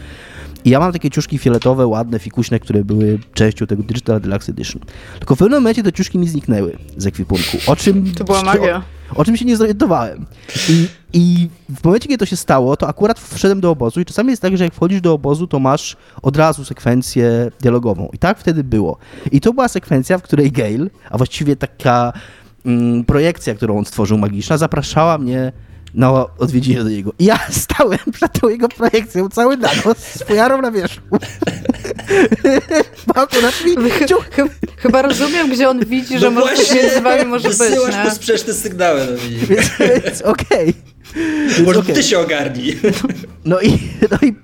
I ja mam takie ciuszki fioletowe, ładne, fikuśne, które były częścią tego Digital Deluxe Edition. Tylko w pewnym momencie te ciuszki mi zniknęły z ekwipunku. O czym... To była magia. O, o czym się nie zorientowałem. I, I w momencie, kiedy to się stało, to akurat wszedłem do obozu i czasami jest tak, że jak wchodzisz do obozu, to masz od razu sekwencję dialogową. I tak wtedy było. I to była sekwencja, w której Gale, a właściwie taka mm, projekcja, którą on stworzył magiczna, zapraszała mnie na odwiedziny do niego. I ja *laughs* stałem przed tą jego projekcją cały nago z fujarą na wierzchu. Chyba rozumiem, gdzie on widzi, no że może coś między wami może być. Wysyłasz mu sprzeczne sygnały. No więc, więc okej. Okay. Może okay. ty się ogarnij. No i, no i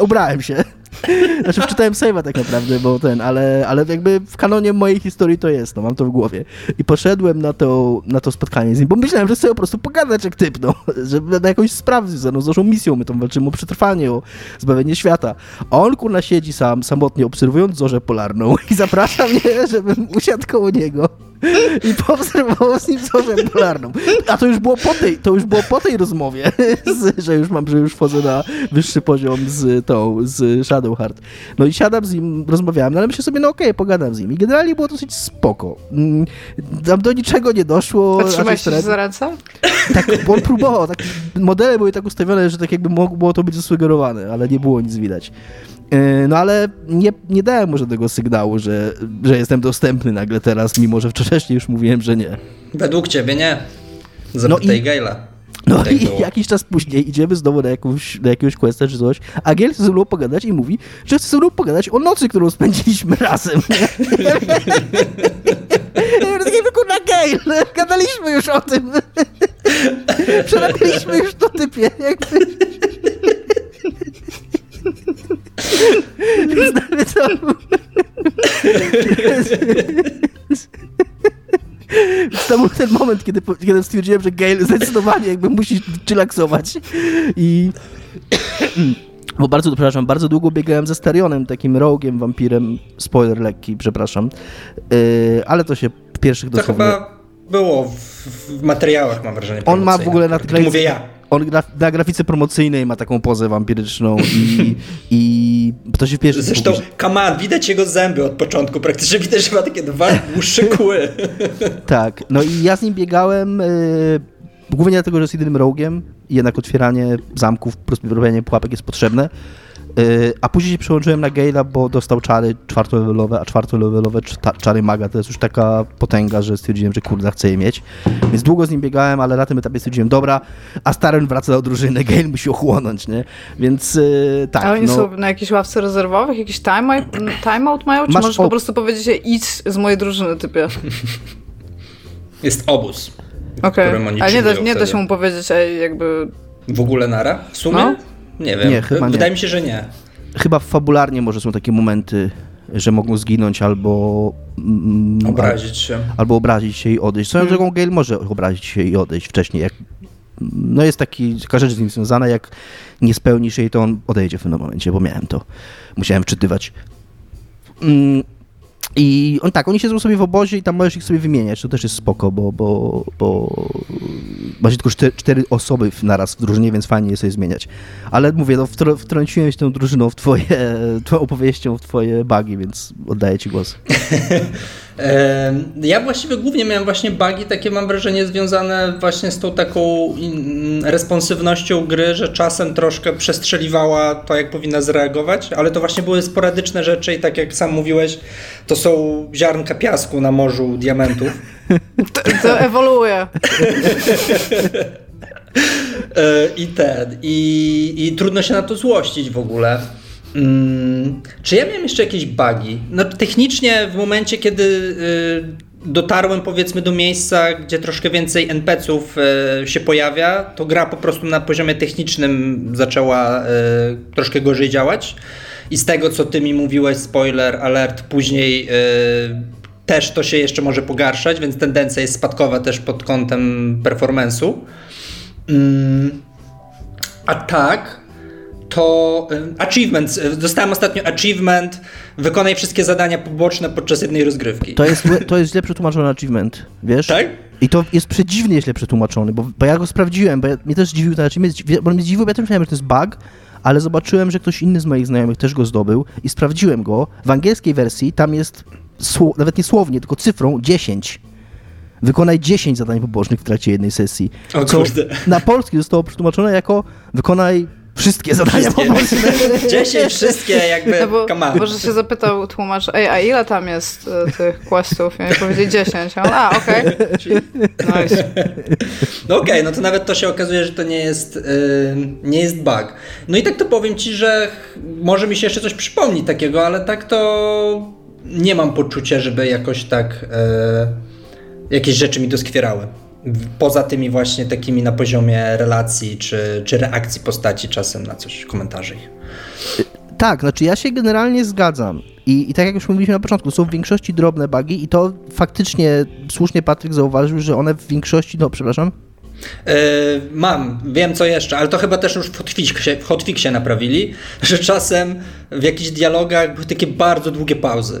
ubrałem się. *laughs* Znaczy wczytałem save'a tak naprawdę, bo ten, ale, ale jakby w kanonie mojej historii to jest, no mam to w głowie. I poszedłem na to, na to spotkanie z nim, bo myślałem, że chcę po prostu pogadać jak typ, no, *laughs* że na jakąś sprawę związaną z naszą misją, my tam walczymy o przetrwanie, o zbawienie świata. A on kurna siedzi sam, samotnie obserwując zorzę polarną *laughs* i zaprasza mnie, żebym usiadł koło niego i poobserwował z nim zorzę polarną. A to już było po tej, to już było po tej rozmowie, *laughs* z, że już mam, że już wchodzę na wyższy poziom z tą, z Shadowheart. No i siadam z nim, rozmawiałem, no ale myślę sobie, no okej, okay, pogadam z nim. I generalnie było dosyć spoko. Mm, tam do niczego nie doszło. Trzymałeś się za ręce? Tak, bo on próbował. Tak, modele były tak ustawione, że tak jakby mogło to być zasugerowane, ale nie było nic widać. E, no ale nie, nie dałem mu żadnego sygnału, że, że jestem dostępny nagle teraz, mimo że wcześniej już mówiłem, że nie. Według ciebie nie. Zapytaj no i, Gaila. No tak i było. jakiś czas później idziemy znowu na, jakąś, na jakiegoś questa czy coś, a Gail chce ze mną pogadać i mówi, że chce ze mną pogadać o nocy, którą spędziliśmy *laughs* razem. Ja takie, kurna Gail, gadaliśmy już o tym. Przerabialiśmy już to typie. Jakby. Znamy to. To był ten moment, kiedy, kiedy stwierdziłem, że Gail zdecydowanie jakby musi chillaksować. I... Bo bardzo, przepraszam, bardzo długo biegałem ze Starionem, takim rogiem, wampirem, spoiler lekki, przepraszam, yy, ale to się w pierwszych dosłownie... To chyba było w, w materiałach, mam wrażenie. On ma w ogóle na grafice, mówię ja. On na, na grafice promocyjnej ma taką pozę wampiryczną i, *laughs* i to się w pierwszym... Zresztą, on, widać jego zęby od początku, praktycznie widać, że ma takie dwa dłuższe *laughs* kły. tak, no i ja z nim biegałem... Yy, głównie dlatego, że jest jedynym rogiem i jednak otwieranie zamków, po prostu robienie pułapek jest potrzebne. Y, a później się przełączyłem na Gale'a, bo dostał czary czwartolevelowe, a czwartolevelowe czary maga to jest już taka potęga, że stwierdziłem, że kurde, chcę je mieć. Więc długo z nim biegałem, ale na tym etapie stwierdziłem, dobra, a Staren wraca do drużyny, Gale musi ochłonąć, nie? Więc yy, tak. A oni no. są na jakiejś ławce rezerwowych? Jakiś timeout time mają? Czy Masz możesz po prostu powiedzieć, idź z mojej drużyny, typie? *laughs* Jest obóz. Okej, okay. ale nie da, nie da się mu powiedzieć, ej, jakby... W ogóle nara? W sumie? No? Nie wiem. Nie, chyba Wydaje nie. mi się, że nie. Chyba fabularnie może są takie momenty, że mogą zginąć albo... Mm, obrazić się. Albo obrazić się i odejść. Swoją hmm. drogą Gale może obrazić się i odejść wcześniej. Jak, no jest taki, taka rzecz z nim związana, jak nie spełnisz jej, to on odejdzie w pewnym momencie, bo miałem to. Musiałem wczytywać. Mm, i on tak, oni siedzą sobie w obozie i tam możesz ich sobie wymieniać, to też jest spoko, bo, bo, bo macie tylko cztery, cztery osoby naraz w drużynie, więc fajnie je sobie zmieniać. Ale mówię, no, wtrąciłem się tą drużyną w twoje, *laughs* twoją opowieścią, w twoje bugi, więc oddaję ci głos. *laughs* Ja właściwie głównie miałem właśnie bugi, takie mam wrażenie związane właśnie z tą taką responsywnością gry, że czasem troszkę przestrzeliwała to, jak powinna zareagować, ale to właśnie były sporadyczne rzeczy i tak jak sam mówiłeś, to są ziarnka piasku na morzu diamentów. *laughs* To, to ewoluuje. E, I ten, i, i trudno się na to złościć w ogóle. Hmm, czy ja miałem jeszcze jakieś bugi? No technicznie w momencie, kiedy y, dotarłem powiedzmy do miejsca, gdzie troszkę więcej NPC-ów y, się pojawia, to gra po prostu na poziomie technicznym zaczęła y, troszkę gorzej działać. I z tego, co ty mi mówiłeś, spoiler alert, później też to się jeszcze może pogarszać, więc tendencja jest spadkowa też pod kątem performance'u. Hmm, a tak, to achievements. Dostałem ostatnio achievement, wykonaj wszystkie zadania poboczne podczas jednej rozgrywki. To jest, to jest źle przetłumaczony achievement, wiesz? Tak? I to jest przedziwnie źle przetłumaczony, bo, bo ja go sprawdziłem, bo ja, mnie też zdziwił ten achievement, bo mnie zdziwił, bo ja też myślałem, że to jest bug, ale zobaczyłem, że ktoś inny z moich znajomych też go zdobył i sprawdziłem go. W angielskiej wersji tam jest nawet nie słownie, tylko cyfrą 10. Wykonaj 10 zadań pobocznych w trakcie jednej sesji. O kurde. na polski zostało przetłumaczone jako wykonaj Wszystkie zadania pomocne. 10 *laughs* wszystkie jakby, no bo, Może się zapytał tłumacz, ej, a ile tam jest y, tych questów? Ja powiedzieć 10. A, on, a okej. Okay. Nice. No okej, okay, no to nawet to się okazuje, że to nie jest, yy, nie jest bug. No i tak to powiem ci, że może mi się jeszcze coś przypomni takiego, ale tak to nie mam poczucia, żeby jakoś tak yy, jakieś rzeczy mi doskwierały poza tymi właśnie takimi na poziomie relacji czy, czy reakcji postaci czasem na coś, komentarzy. Tak, znaczy ja się generalnie zgadzam. I, I tak jak już mówiliśmy na początku, są w większości drobne bugi i to faktycznie słusznie Patryk zauważył, że one w większości, no przepraszam, Yy, mam, wiem co jeszcze, ale to chyba też już w hotfixie, w hotfixie naprawili, że czasem w jakichś dialogach były takie bardzo długie pauzy.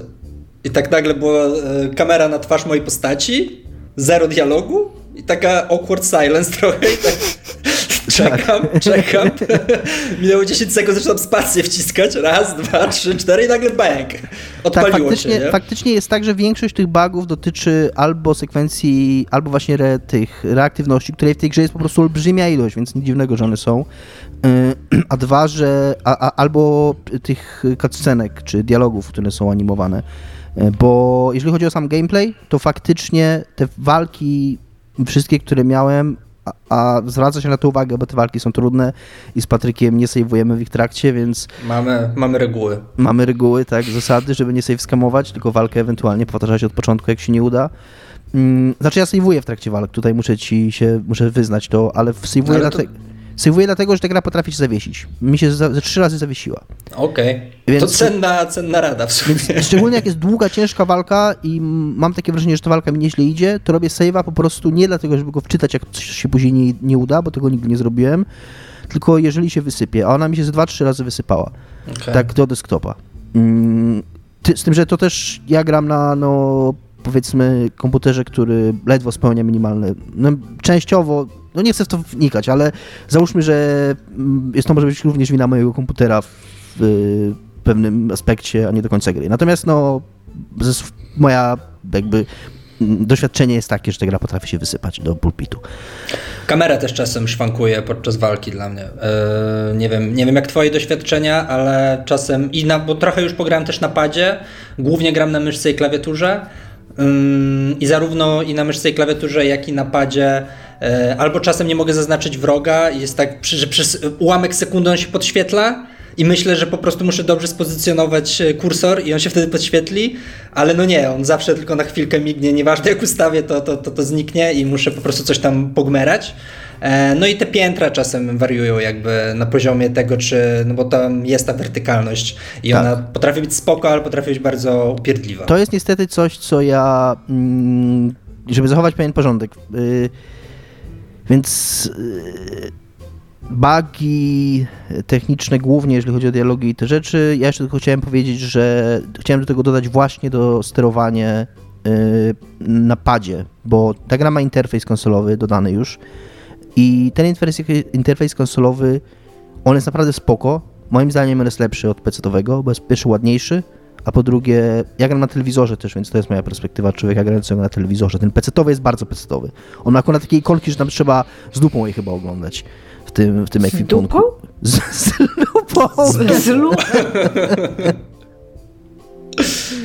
I tak nagle była yy, kamera na twarz mojej postaci, zero dialogu i taka awkward silence trochę i tak czekam, *laughs* tak. czekam. *laughs* Minęło 10 sekund, zaczynam spację wciskać. Raz, dwa, trzy, cztery i nagle bang. Odpaliło tak, faktycznie, się, nie? faktycznie jest tak, że większość tych bugów dotyczy albo sekwencji, albo właśnie re, tych reaktywności, której w tej grze jest po prostu olbrzymia ilość, więc nic dziwnego, że one są. Y, *clears throat* a dwa, że a, a, albo tych cutscenek, czy dialogów, które są animowane. Y, bo jeżeli chodzi o sam gameplay, to faktycznie te walki wszystkie, które miałem, a, zwraca się na to uwagę, bo te walki są trudne i z Patrykiem nie sejwujemy w ich trakcie, więc... Mamy, mamy reguły. Mamy reguły, tak, zasady, żeby nie save skamować, tylko walkę ewentualnie powtarzać od początku, jak się nie uda. Mm, znaczy ja sejwuję w trakcie walk, tutaj muszę ci się, muszę wyznać to, ale sejwuję dlatego... To Sejwuję dlatego, że ta gra potrafi się zawiesić. Mi się ze trzy razy zawiesiła. Okej. Okay. To cenna, cenna rada w sumie. Więc szczególnie jak jest długa, ciężka walka i mam takie wrażenie, że ta walka mi nieźle idzie, to robię save'a po prostu nie dlatego, żeby go wczytać, jak coś się później nie, nie uda, bo tego nigdy nie zrobiłem, tylko jeżeli się wysypie. A ona mi się ze dwa, trzy razy wysypała. Okay. Tak do desktopa. Mm, z tym, że to też ja gram na no, powiedzmy komputerze, który ledwo spełnia minimalne, no, częściowo no nie chcę w to wnikać, ale załóżmy, że mm, jest to może być również wina mojego komputera w, w pewnym aspekcie, a nie do końca gry. Natomiast no, moja jakby mm, doświadczenie jest takie, że ta gra potrafi się wysypać do pulpitu. Kamera też czasem szwankuje podczas walki dla mnie. Yy, nie, wiem, nie wiem jak twoje doświadczenia, ale czasem, i na, bo trochę już pograłem też na padzie, głównie gram na myszce i klawiaturze i zarówno i na myszce i klawiaturze, jak i na padzie E, albo czasem nie mogę zaznaczyć wroga jest tak, że przez ułamek sekundy on się podświetla i myślę, że po prostu muszę dobrze spozycjonować e, kursor i on się wtedy podświetli, ale no nie, on zawsze tylko na chwilkę mignie, nieważne jak ustawię, to, to, to, to zniknie i muszę po prostu coś tam pogmerać. E, no i te piętra czasem wariują jakby na poziomie tego, czy, no bo tam jest ta wertykalność i tak. ona potrafi być spoko, ale potrafi być bardzo upierdliwa. To jest niestety coś, co ja, mm, żeby zachować pewien porządek, y, więc y, bugi techniczne głównie, jeżeli chodzi o dialogi i te rzeczy. Ja jeszcze tylko chciałem powiedzieć, że chciałem do tego dodać właśnie do sterowania y, na padzie, bo ta gra ma interfejs konsolowy dodany już i ten interfejs, interfejs konsolowy, on jest naprawdę spoko. Moim zdaniem on jest lepszy od PC-owego, bo jest pierwszy ładniejszy, a po drugie, ja gram na telewizorze też, więc to jest moja perspektywa człowieka grającego na telewizorze. Ten pecetowy jest bardzo pecetowy. On ma akurat takie ikonki, że tam trzeba z lupą je chyba oglądać w tym, w tym ekwipunku. Z, z lupą? Z, z lupą? *laughs* *laughs*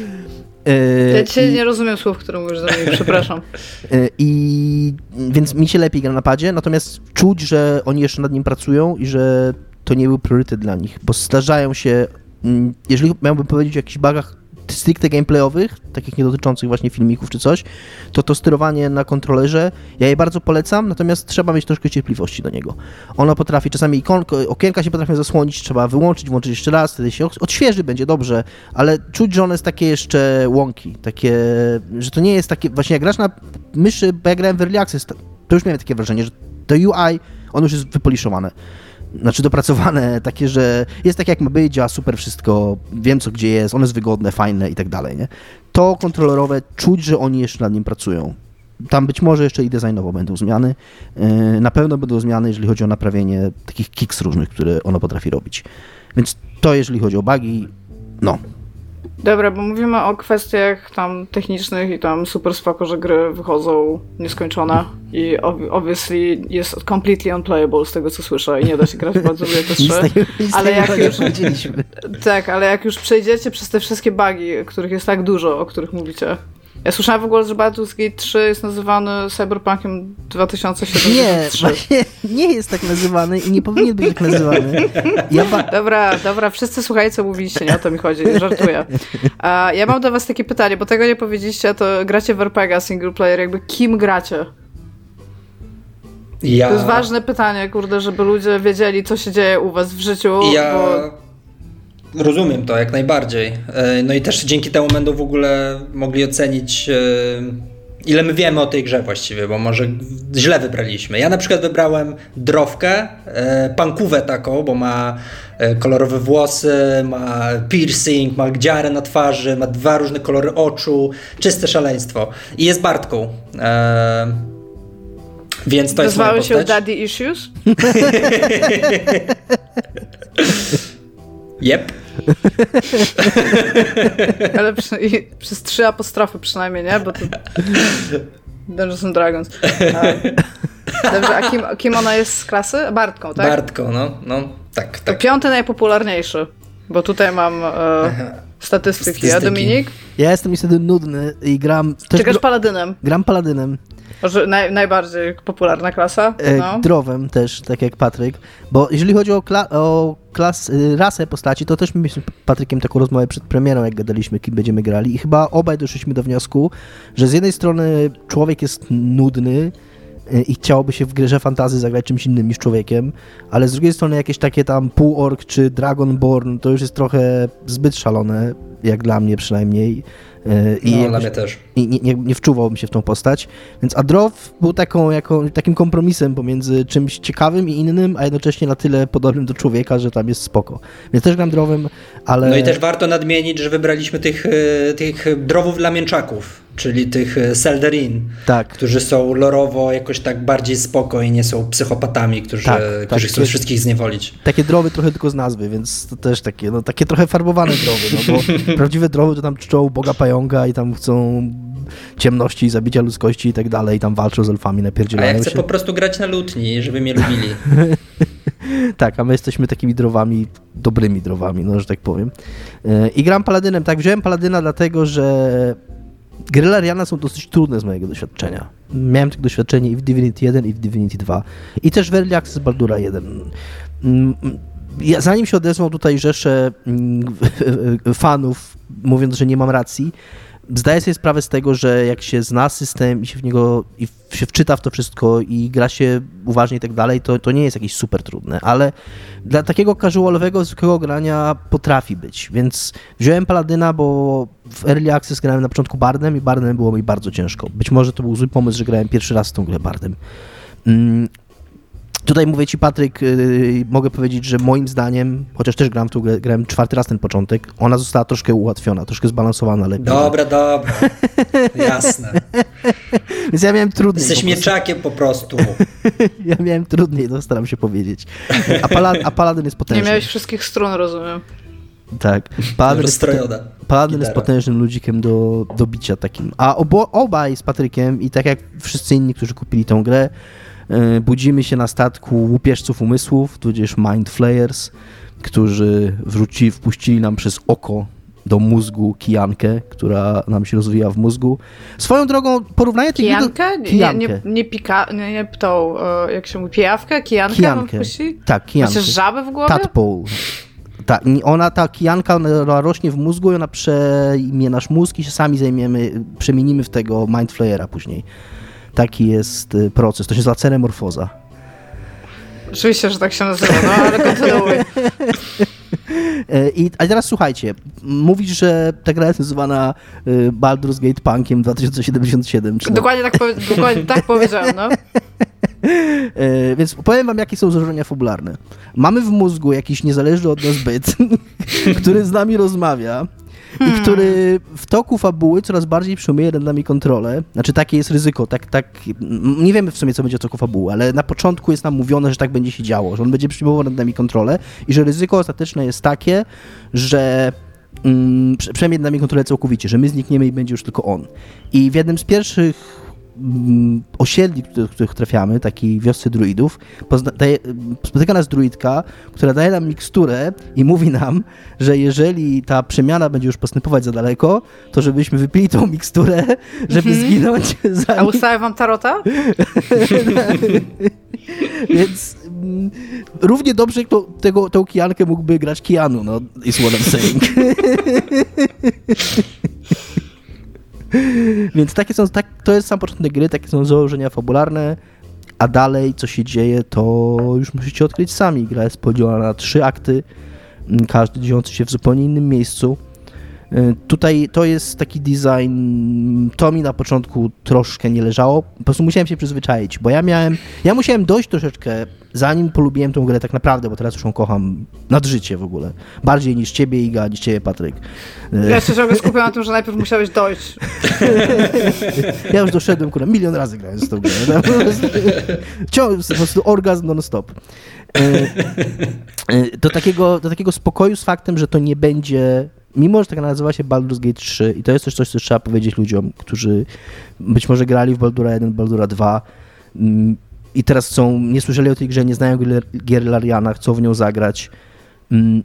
E, ja cię nie rozumiem słów, które mówisz do mnie, przepraszam. *laughs* E, I więc mi się lepiej gra na padzie, natomiast czuć, że oni jeszcze nad nim pracują i że to nie był priorytet dla nich, bo zdarzają się Mm, jeżeli miałbym powiedzieć o jakichś bugach stricte gameplayowych, takich nie dotyczących właśnie filmików czy coś, to to sterowanie na kontrolerze, ja je bardzo polecam, natomiast trzeba mieć troszkę cierpliwości do niego. Ono potrafi, czasami ikonko, okienka się potrafią zasłonić, trzeba wyłączyć, włączyć jeszcze raz, wtedy się odświeży, będzie dobrze, ale czuć, że one jest takie jeszcze łąki, takie, że to nie jest takie, właśnie jak grasz na myszy, bo ja grałem w Early Access, to już miałem takie wrażenie, że to UI, ono już jest wypoliszowane znaczy dopracowane, takie, że jest tak jak ma być, działa super wszystko, wiem co gdzie jest, one jest wygodne, fajne i tak dalej, nie? To kontrolerowe, czuć, że oni jeszcze nad nim pracują. Tam być może jeszcze i designowo będą zmiany. Yy, na pewno będą zmiany, jeżeli chodzi o naprawienie takich kicks różnych, które ono potrafi robić. Więc to jeżeli chodzi o bugi, no, Dobra, bo mówimy o kwestiach tam technicznych i tam super spoko, że gry wychodzą nieskończone i obviously jest completely unplayable z tego co słyszę i nie da się grać bardzo te trzy. Ale jak już Tak, ale jak już przejdziecie przez te wszystkie bugi, których jest tak dużo, o których mówicie, ja słyszałem w ogóle, że Baldur's Gate 3 jest nazywany Cyberpunkiem 2073. Nie, nie jest tak nazywany i nie powinien być tak nazywany. Ja ba... Dobra, dobra, wszyscy słuchajcie, co mówiliście, nie o to mi chodzi, żartuję. A ja mam do was takie pytanie, bo tego nie powiedzieliście, to gracie w RPG single player, jakby kim gracie? Ja... To jest ważne pytanie, kurde, żeby ludzie wiedzieli, co się dzieje u was w życiu, ja... bo rozumiem to jak najbardziej. E, no i też dzięki temu będą w ogóle mogli ocenić e, ile my wiemy o tej grze właściwie, bo może źle wybraliśmy. Ja na przykład wybrałem drowkę, e, pankówę taką, bo ma kolorowe włosy, ma piercing, ma gdziarę na twarzy, ma dwa różne kolory oczu, czyste szaleństwo. I jest Bartką. Więc to jest się Daddy Issues? *laughs* Yep. *laughs* Ale przy, przez trzy apostrofy przynajmniej, nie? Bo to Dungeons and Dragons. A, dobrze, a kim, kim ona jest z klasy? Bartką, tak? Bartką, no, no tak, tak. To piąty najpopularniejszy, bo tutaj mam e, statystyki. statystyki. A Dominik? Ja jestem niestety nudny i gram... Też Czekasz paladynem? Gram paladynem. Może naj, najbardziej popularna klasa? E, no. Drowem też, tak jak Patryk. Bo jeżeli chodzi o, kla o klas, y, rasę postaci, to też mieliśmy z Patrykiem taką rozmowę przed premierą, jak gadaliśmy, kim będziemy grali. I chyba obaj doszliśmy do wniosku, że z jednej strony człowiek jest nudny, y, i chciałoby się w grze fantazy zagrać czymś innym niż człowiekiem, ale z drugiej strony jakieś takie tam półork czy Dragonborn to już jest trochę zbyt szalone, jak dla mnie przynajmniej. I no, jakoś, dla mnie też. I nie, nie, nie wczuwałbym się w tą postać. Więc Adrow był taką, jako, takim kompromisem pomiędzy czymś ciekawym i innym, a jednocześnie na tyle podobnym do człowieka, że tam jest spoko. Więc też gram drowem, ale... No i też warto nadmienić, że wybraliśmy tych, e, tych drowów dla mięczaków, czyli tych e, Selderin, tak. którzy są lorowo jakoś tak bardziej spoko i nie są psychopatami, którzy, tak, którzy tak, chcą wszystkich zniewolić. Takie drowy trochę tylko z nazwy, więc to też takie, no, takie trochę farbowane drowy, no bo *laughs* prawdziwe drowy to tam czczą Boga Pająka i tam chcą ciemności, zabicia ludzkości i tak dalej, i tam walczą z elfami, napierdzielają A ja chcę się. po prostu grać na lutni, żeby mnie lubili. *laughs* tak, a my jesteśmy takimi drowami, dobrymi drowami, no, że tak powiem. E, I gram Paladynem, tak, wziąłem Paladyna dlatego, że gry Lariana są dosyć trudne z mojego doświadczenia. Miałem takie doświadczenie i w Divinity 1 i w Divinity 2. I też w Early Access Baldura 1. Mm, ja, zanim się odezwał tutaj rzesze mm, *laughs* fanów, mówiąc, że nie mam racji, zdaję sobie sprawę z tego, że jak się zna system i się w niego i się wczyta w to wszystko i gra się uważnie i tak dalej, to, to nie jest jakieś super trudne, ale dla takiego casualowego, zwykłego grania potrafi być, więc wziąłem Paladyna, bo w Early Access grałem na początku Bardem i Bardem było mi bardzo ciężko. Być może to był zły pomysł, że grałem pierwszy raz w tą grę Bardem. Tutaj mówię ci, Patryk, yy, mogę powiedzieć, że moim zdaniem, chociaż też gram tu, grałem czwarty raz ten początek, ona została troszkę ułatwiona, troszkę zbalansowana lepiej. Dobra, dobra, jasne. *laughs* Więc ja miałem trudniej. Jesteś po mieczakiem po prostu. *laughs* ja miałem trudniej, to staram się powiedzieć. A, Palad a Paladyn jest potężny. Nie miałeś wszystkich stron, rozumiem. Tak. Paladyn, jest, Paladyn jest potężnym ludzikiem do, do bicia takim. A obo, obaj z Patrykiem i tak jak wszyscy inni, którzy kupili tą grę, budzimy się na statku łupieżców umysłów, tudzież mind flayers, którzy wrzuci, wpuścili nam przez oko do mózgu kijankę, która nam się rozwija w mózgu. Swoją drogą porównanie tych kijankę? Do... kijankę? Nie, nie, nie, pika, nie, nie tą, e, jak się mówi, pijawkę? Kijankę? Kijankę. Tak, kijankę. Masz żabę w głowie? Tadpole. Ta, ona, ta kijanka ona rośnie w mózgu i ona przejmie nasz mózg i się sami zajmiemy, przemienimy w tego mindflayera później. Taki jest y, proces. To się nazywa ceremorfoza. Oczywiście, że tak się nazywa, no ale kontynuuj. *laughs* E, I, a teraz słuchajcie, mówisz, że ta gra jest nazywana y, Baldur's Gate Punkiem 2077. Czy dokładnie, tak powie, *laughs* dokładnie tak powiedziałem, no. E, więc powiem wam, jakie są założenia fabularne. Mamy w mózgu jakiś niezależny od nas byt, *laughs* który z nami rozmawia hmm. i który w toku fabuły coraz bardziej przejmuje nad nami kontrolę. Znaczy takie jest ryzyko, tak, tak, nie wiemy w sumie, co będzie w toku fabuły, ale na początku jest nam mówione, że tak będzie się działo, że on będzie przyjmował nad nami kontrolę i że ryzyko ostateczne jest takie, że mm, przejmie nad nami kontrolę całkowicie, że my znikniemy i będzie już tylko on. I w jednym z pierwszych osiedli, do których trafiamy, takiej wiosce druidów, daje, spotyka nas druidka, która daje nam miksturę i mówi nam, że jeżeli ta przemiana będzie już postępować za daleko, to żebyśmy wypili tą miksturę, żeby mm -hmm. zginąć. Zanim... A ustawię wam tarota? *laughs* Więc mm, równie dobrze to, tego, tą kijankę mógłby grać Kianu, no, is what I'm saying. *laughs* *laughs* Więc takie są, tak, to jest sam początek gry, takie są założenia fabularne, a dalej co się dzieje, to już musicie odkryć sami. Gra jest podzielona na trzy akty, każdy dziejący się w zupełnie innym miejscu. Y, tutaj to jest taki design, to mi na początku troszkę nie leżało, po prostu musiałem się przyzwyczaić, bo ja miałem, ja musiałem dojść troszeczkę, zanim polubiłem tą grę tak naprawdę, bo teraz już ją kocham nad życie w ogóle, bardziej niż ciebie Iga, niż ciebie Patryk. Y, ja się ciągle skupiam na tym, że najpierw musiałeś dojść. *laughs* ja już doszedłem, kurwa, milion razy grałem z tą grę. Ciągle, po prostu orgazm non-stop. Y, do takiego, do takiego spokoju z faktem, że to nie będzie mimo że tak nazywa się Baldur's Gate 3 i to jest też coś, co trzeba powiedzieć ludziom, którzy być może grali w Baldura 1, Baldura 2 mm, i teraz są, nie słyszeli o tej grze, nie znają gier Lariana, chcą w nią zagrać. Mm,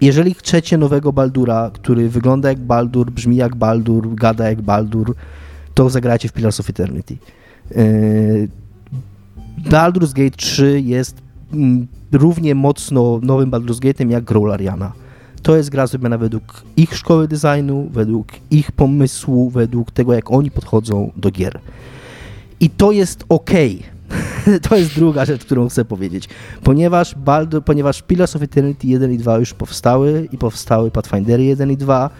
jeżeli chcecie nowego Baldura, który wygląda jak Baldur, brzmi jak Baldur, gada jak Baldur, to zagrajcie w Pillars of Eternity. Yy, Baldur's Gate 3 jest mm, równie mocno nowym Baldur's Gate'em jak Grow Lariana. To jest gra zrobiona według ich szkoły designu, według ich pomysłu, według tego, jak oni podchodzą do gier. I to jest ok. *laughs* to jest druga rzecz, którą chcę powiedzieć. Ponieważ, Baldo, ponieważ Pillars of Eternity 1 i 2 już powstały i powstały Pathfindery 1 i 2,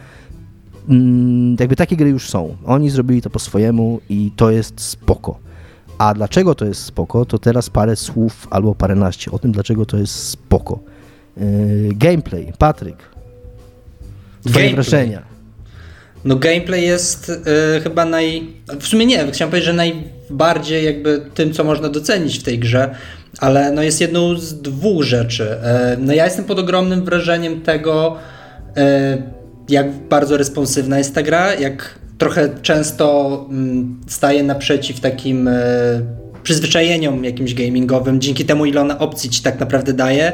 mm, jakby takie gry już są. Oni zrobili to po swojemu i to jest spoko. A dlaczego to jest spoko, to teraz parę słów albo paręnaście o tym, dlaczego to jest spoko. Yy, gameplay, Patryk. Twoje gameplay. wrażenia. No gameplay jest y, chyba naj... W sumie nie, chciałem powiedzieć, że najbardziej jakby tym, co można docenić w tej grze, ale no jest jedną z dwóch rzeczy. Y, no ja jestem pod ogromnym wrażeniem tego, y, jak bardzo responsywna jest ta gra, jak trochę często mm, staje naprzeciw takim przyzwyczajeniom jakimś gamingowym, dzięki temu ile ona opcji ci tak naprawdę daje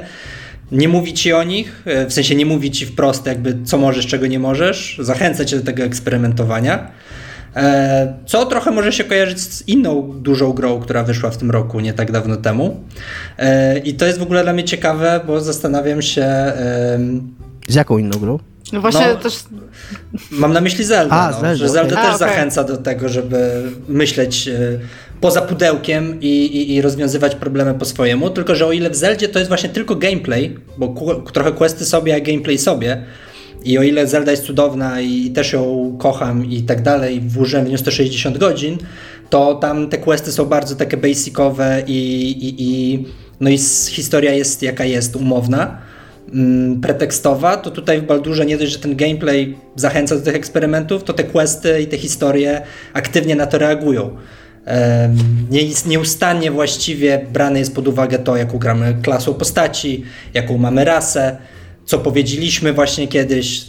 nie mówi ci o nich, e, w sensie nie mówi ci wprost jakby co możesz, czego nie możesz, zachęca cię do tego eksperymentowania. E, co trochę może się kojarzyć z inną dużą grą, która wyszła w tym roku, nie tak dawno temu. E, I to jest w ogóle dla mnie ciekawe, bo zastanawiam się. Z jaką inną grą? No właśnie no, też... Mam na myśli Zelda, A, no, Zelda że Zelda okay. też A, okay. zachęca do tego, żeby myśleć poza pudełkiem i, i, i, rozwiązywać problemy po swojemu, tylko że o ile w Zeldzie to jest właśnie tylko gameplay, bo trochę questy sobie, a gameplay sobie, i o ile Zelda jest cudowna i też ją kocham i tak dalej, włożyłem w nią 160 godzin, to tam te questy są bardzo takie basicowe i, i, i no i historia jest jaka jest, umowna, mm, pretekstowa, to tutaj w Baldurze nie dość, że ten gameplay zachęca do tych eksperymentów, to te questy i te historie aktywnie na to reagują. Nie, nieustannie właściwie brane jest pod uwagę to, jaką gramy klasą postaci, jaką mamy rasę, co powiedzieliśmy właśnie kiedyś,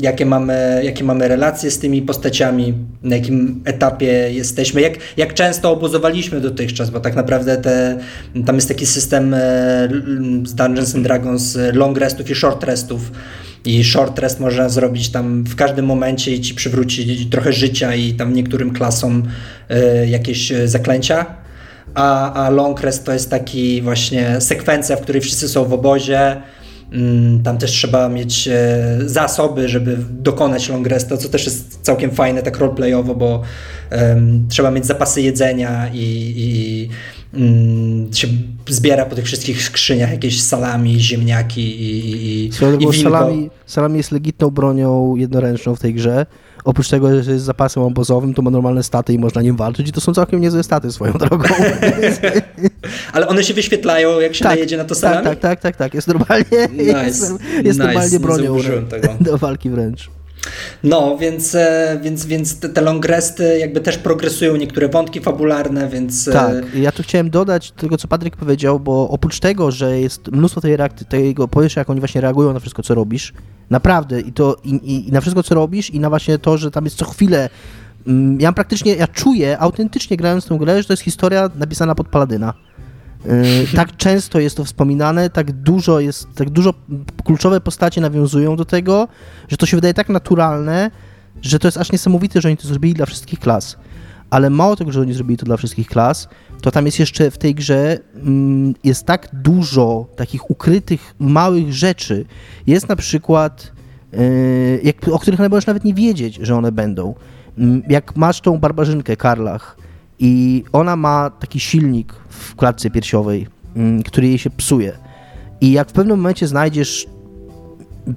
jakie mamy, jakie mamy relacje z tymi postaciami, na jakim etapie jesteśmy, jak, jak często obozowaliśmy dotychczas, bo tak naprawdę te, tam jest taki system e, z Dungeons and Dragons long restów i short restów i short rest można zrobić tam w każdym momencie i ci przywrócić trochę życia i tam niektórym klasom y, jakieś zaklęcia. A, a long rest to jest taki właśnie sekwencja, w której wszyscy są w obozie. Mm, tam też trzeba mieć e, zasoby, żeby dokonać long resta, co też jest całkiem fajne, tak roleplayowo, bo um, trzeba mieć zapasy jedzenia i, i się zbiera po tych wszystkich skrzyniach jakieś salami, ziemniaki i, i, Słuchaj, i winko. Salami, salami jest legitną bronią jednoręczną w tej grze. Oprócz tego, że jest zapasem obozowym, to ma normalne staty i można nim walczyć i to są całkiem niezłe staty swoją drogą. *laughs* Ale one się wyświetlają, jak się tak, najedzie na to salami? Tak, tak, tak, tak, tak. Jest normalnie, nice, *laughs* jest, jest nice. normalnie bronią *laughs* do walki wręcz. No, więc, e, więc, więc te, long resty jakby też progresują niektóre wątki fabularne, więc... E, tak, ja tu chciałem dodać tego, co Patryk powiedział, bo oprócz tego, że jest mnóstwo tej reakcji, tego, powiesz, jak oni właśnie reagują na wszystko, co robisz, naprawdę, i to i, i na wszystko, co robisz i na właśnie to, że tam jest co chwilę mm, ja praktycznie, ja czuję autentycznie grając tę grę, że to jest historia napisana pod Paladyna. Y, tak często jest to wspominane, tak dużo jest, tak dużo kluczowe postacie nawiązują do tego, że to się wydaje tak naturalne, że to jest aż niesamowite, że oni to zrobili dla wszystkich klas. Ale mało tego, że oni zrobili to dla wszystkich klas, to tam jest jeszcze w tej grze mm, jest tak dużo takich ukrytych małych rzeczy. Jest na przykład, y, jak, o których możesz nawet nie wiedzieć, że one będą. Mm, jak masz tą barbarzynkę Karlach, i ona ma taki silnik w klatce piersiowej, mm, który jej się psuje. I jak w pewnym momencie znajdziesz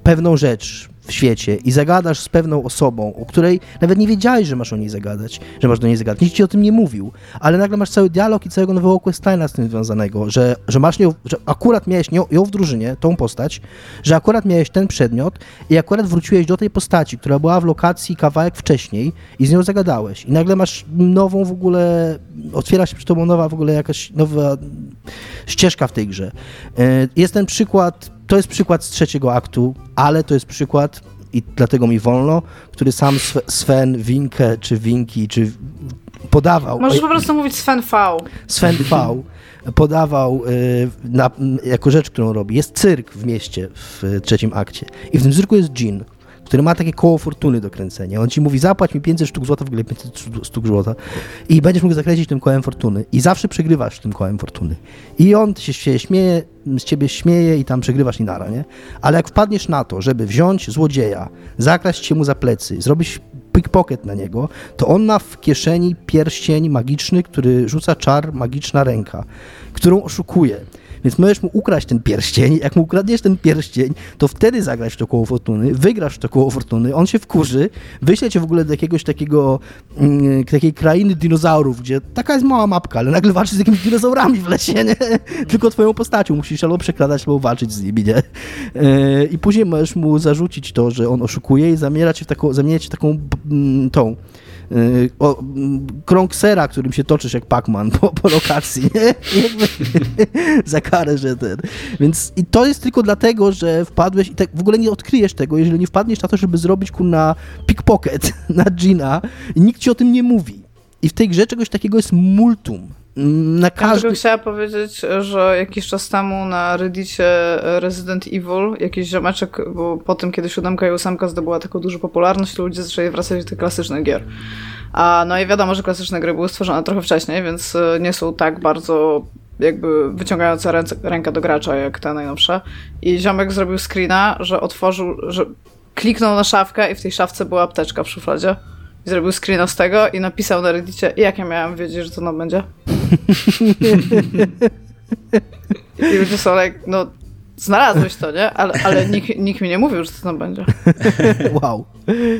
pewną rzecz, w świecie i zagadasz z pewną osobą, o której nawet nie wiedziałeś, że masz o niej zagadać, że masz do niej zagadać, nikt ci o tym nie mówił, ale nagle masz cały dialog i całego nowego questline'a z tym związanego, że, że masz nią, że akurat miałeś nią, ją w drużynie, tą postać, że akurat miałeś ten przedmiot i akurat wróciłeś do tej postaci, która była w lokacji kawałek wcześniej i z nią zagadałeś i nagle masz nową w ogóle, otwiera się przed tobą nowa w ogóle jakaś nowa ścieżka w tej grze. E, jest ten przykład to jest przykład z trzeciego aktu, ale to jest przykład, i dlatego mi wolno, który sam Sven Winke, czy Winki, czy podawał. Możesz po prostu mówić Sven V. Sven V podawał y, na, jako rzecz, którą robi. Jest cyrk w mieście w trzecim akcie. I w tym cyrku jest Jean który ma takie koło fortuny do kręcenia. On ci mówi, zapłać mi 500 sztuk złota, w ogóle 500 sztuk złota i będziesz mógł zakręcić tym kołem fortuny. I zawsze przegrywasz tym kołem fortuny. I on się śmieje, z ciebie śmieje i tam przegrywasz i nara, nie? Ale jak wpadniesz na to, żeby wziąć złodzieja, zakraść się mu za plecy, zrobić pickpocket na niego, to on ma w kieszeni pierścień magiczny, który rzuca czar magiczna ręka, którą oszukuje. Więc możesz mu ukraść ten pierścień. Jak mu ukradniesz ten pierścień, to wtedy zagrasz w to koło fortuny, wygrasz w to koło fortuny, on się wkurzy, wyśle cię w ogóle do jakiegoś takiego, mm, takiej krainy dinozaurów, gdzie taka jest mała mapka, ale nagle walczysz z jakimiś dinozaurami w lesie, nie? *laughs* Tylko twoją postacią musisz albo przekradać, albo walczyć z nimi, nie? E, I później możesz mu zarzucić to, że on oszukuje i zamiera cię w taką, zamienia cię w taką mm, tą o, krąg sera, którym się toczysz jak Pac-Man po, po lokacji, nie? *laughs* za karę, że ten. Więc i to jest tylko dlatego, że wpadłeś i tak w ogóle nie odkryjesz tego, jeżeli nie wpadniesz na to, żeby zrobić kurna pickpocket *laughs* na Gina i nikt ci o tym nie mówi. I w tej grze czegoś takiego jest multum. Na każdy... Ja chciała powiedzieć, że jakiś czas temu na Reddicie Resident Evil jakiś ziomeczek, bo po tym kiedy siódemka i ósemka zdobyła taką dużą popularność, ludzie zaczęli wracać do tych klasycznych gier. A no i wiadomo, że klasyczne gry były stworzone trochę wcześniej, więc e, nie są tak bardzo jakby wyciągające ręce, rękę do gracza jak te najnowsze. I ziomek zrobił screena, że otworzył, że kliknął na szafkę i w tej szafce była apteczka w szufladzie i zrobił screena z tego i napisał na reddicie, jak ja miałem wiedzieć, że to nam będzie. I ludzie są like, no znalazłeś to, nie? Ale, ale nikt, nikt mi nie mówił, że to tam będzie. *laughs* wow.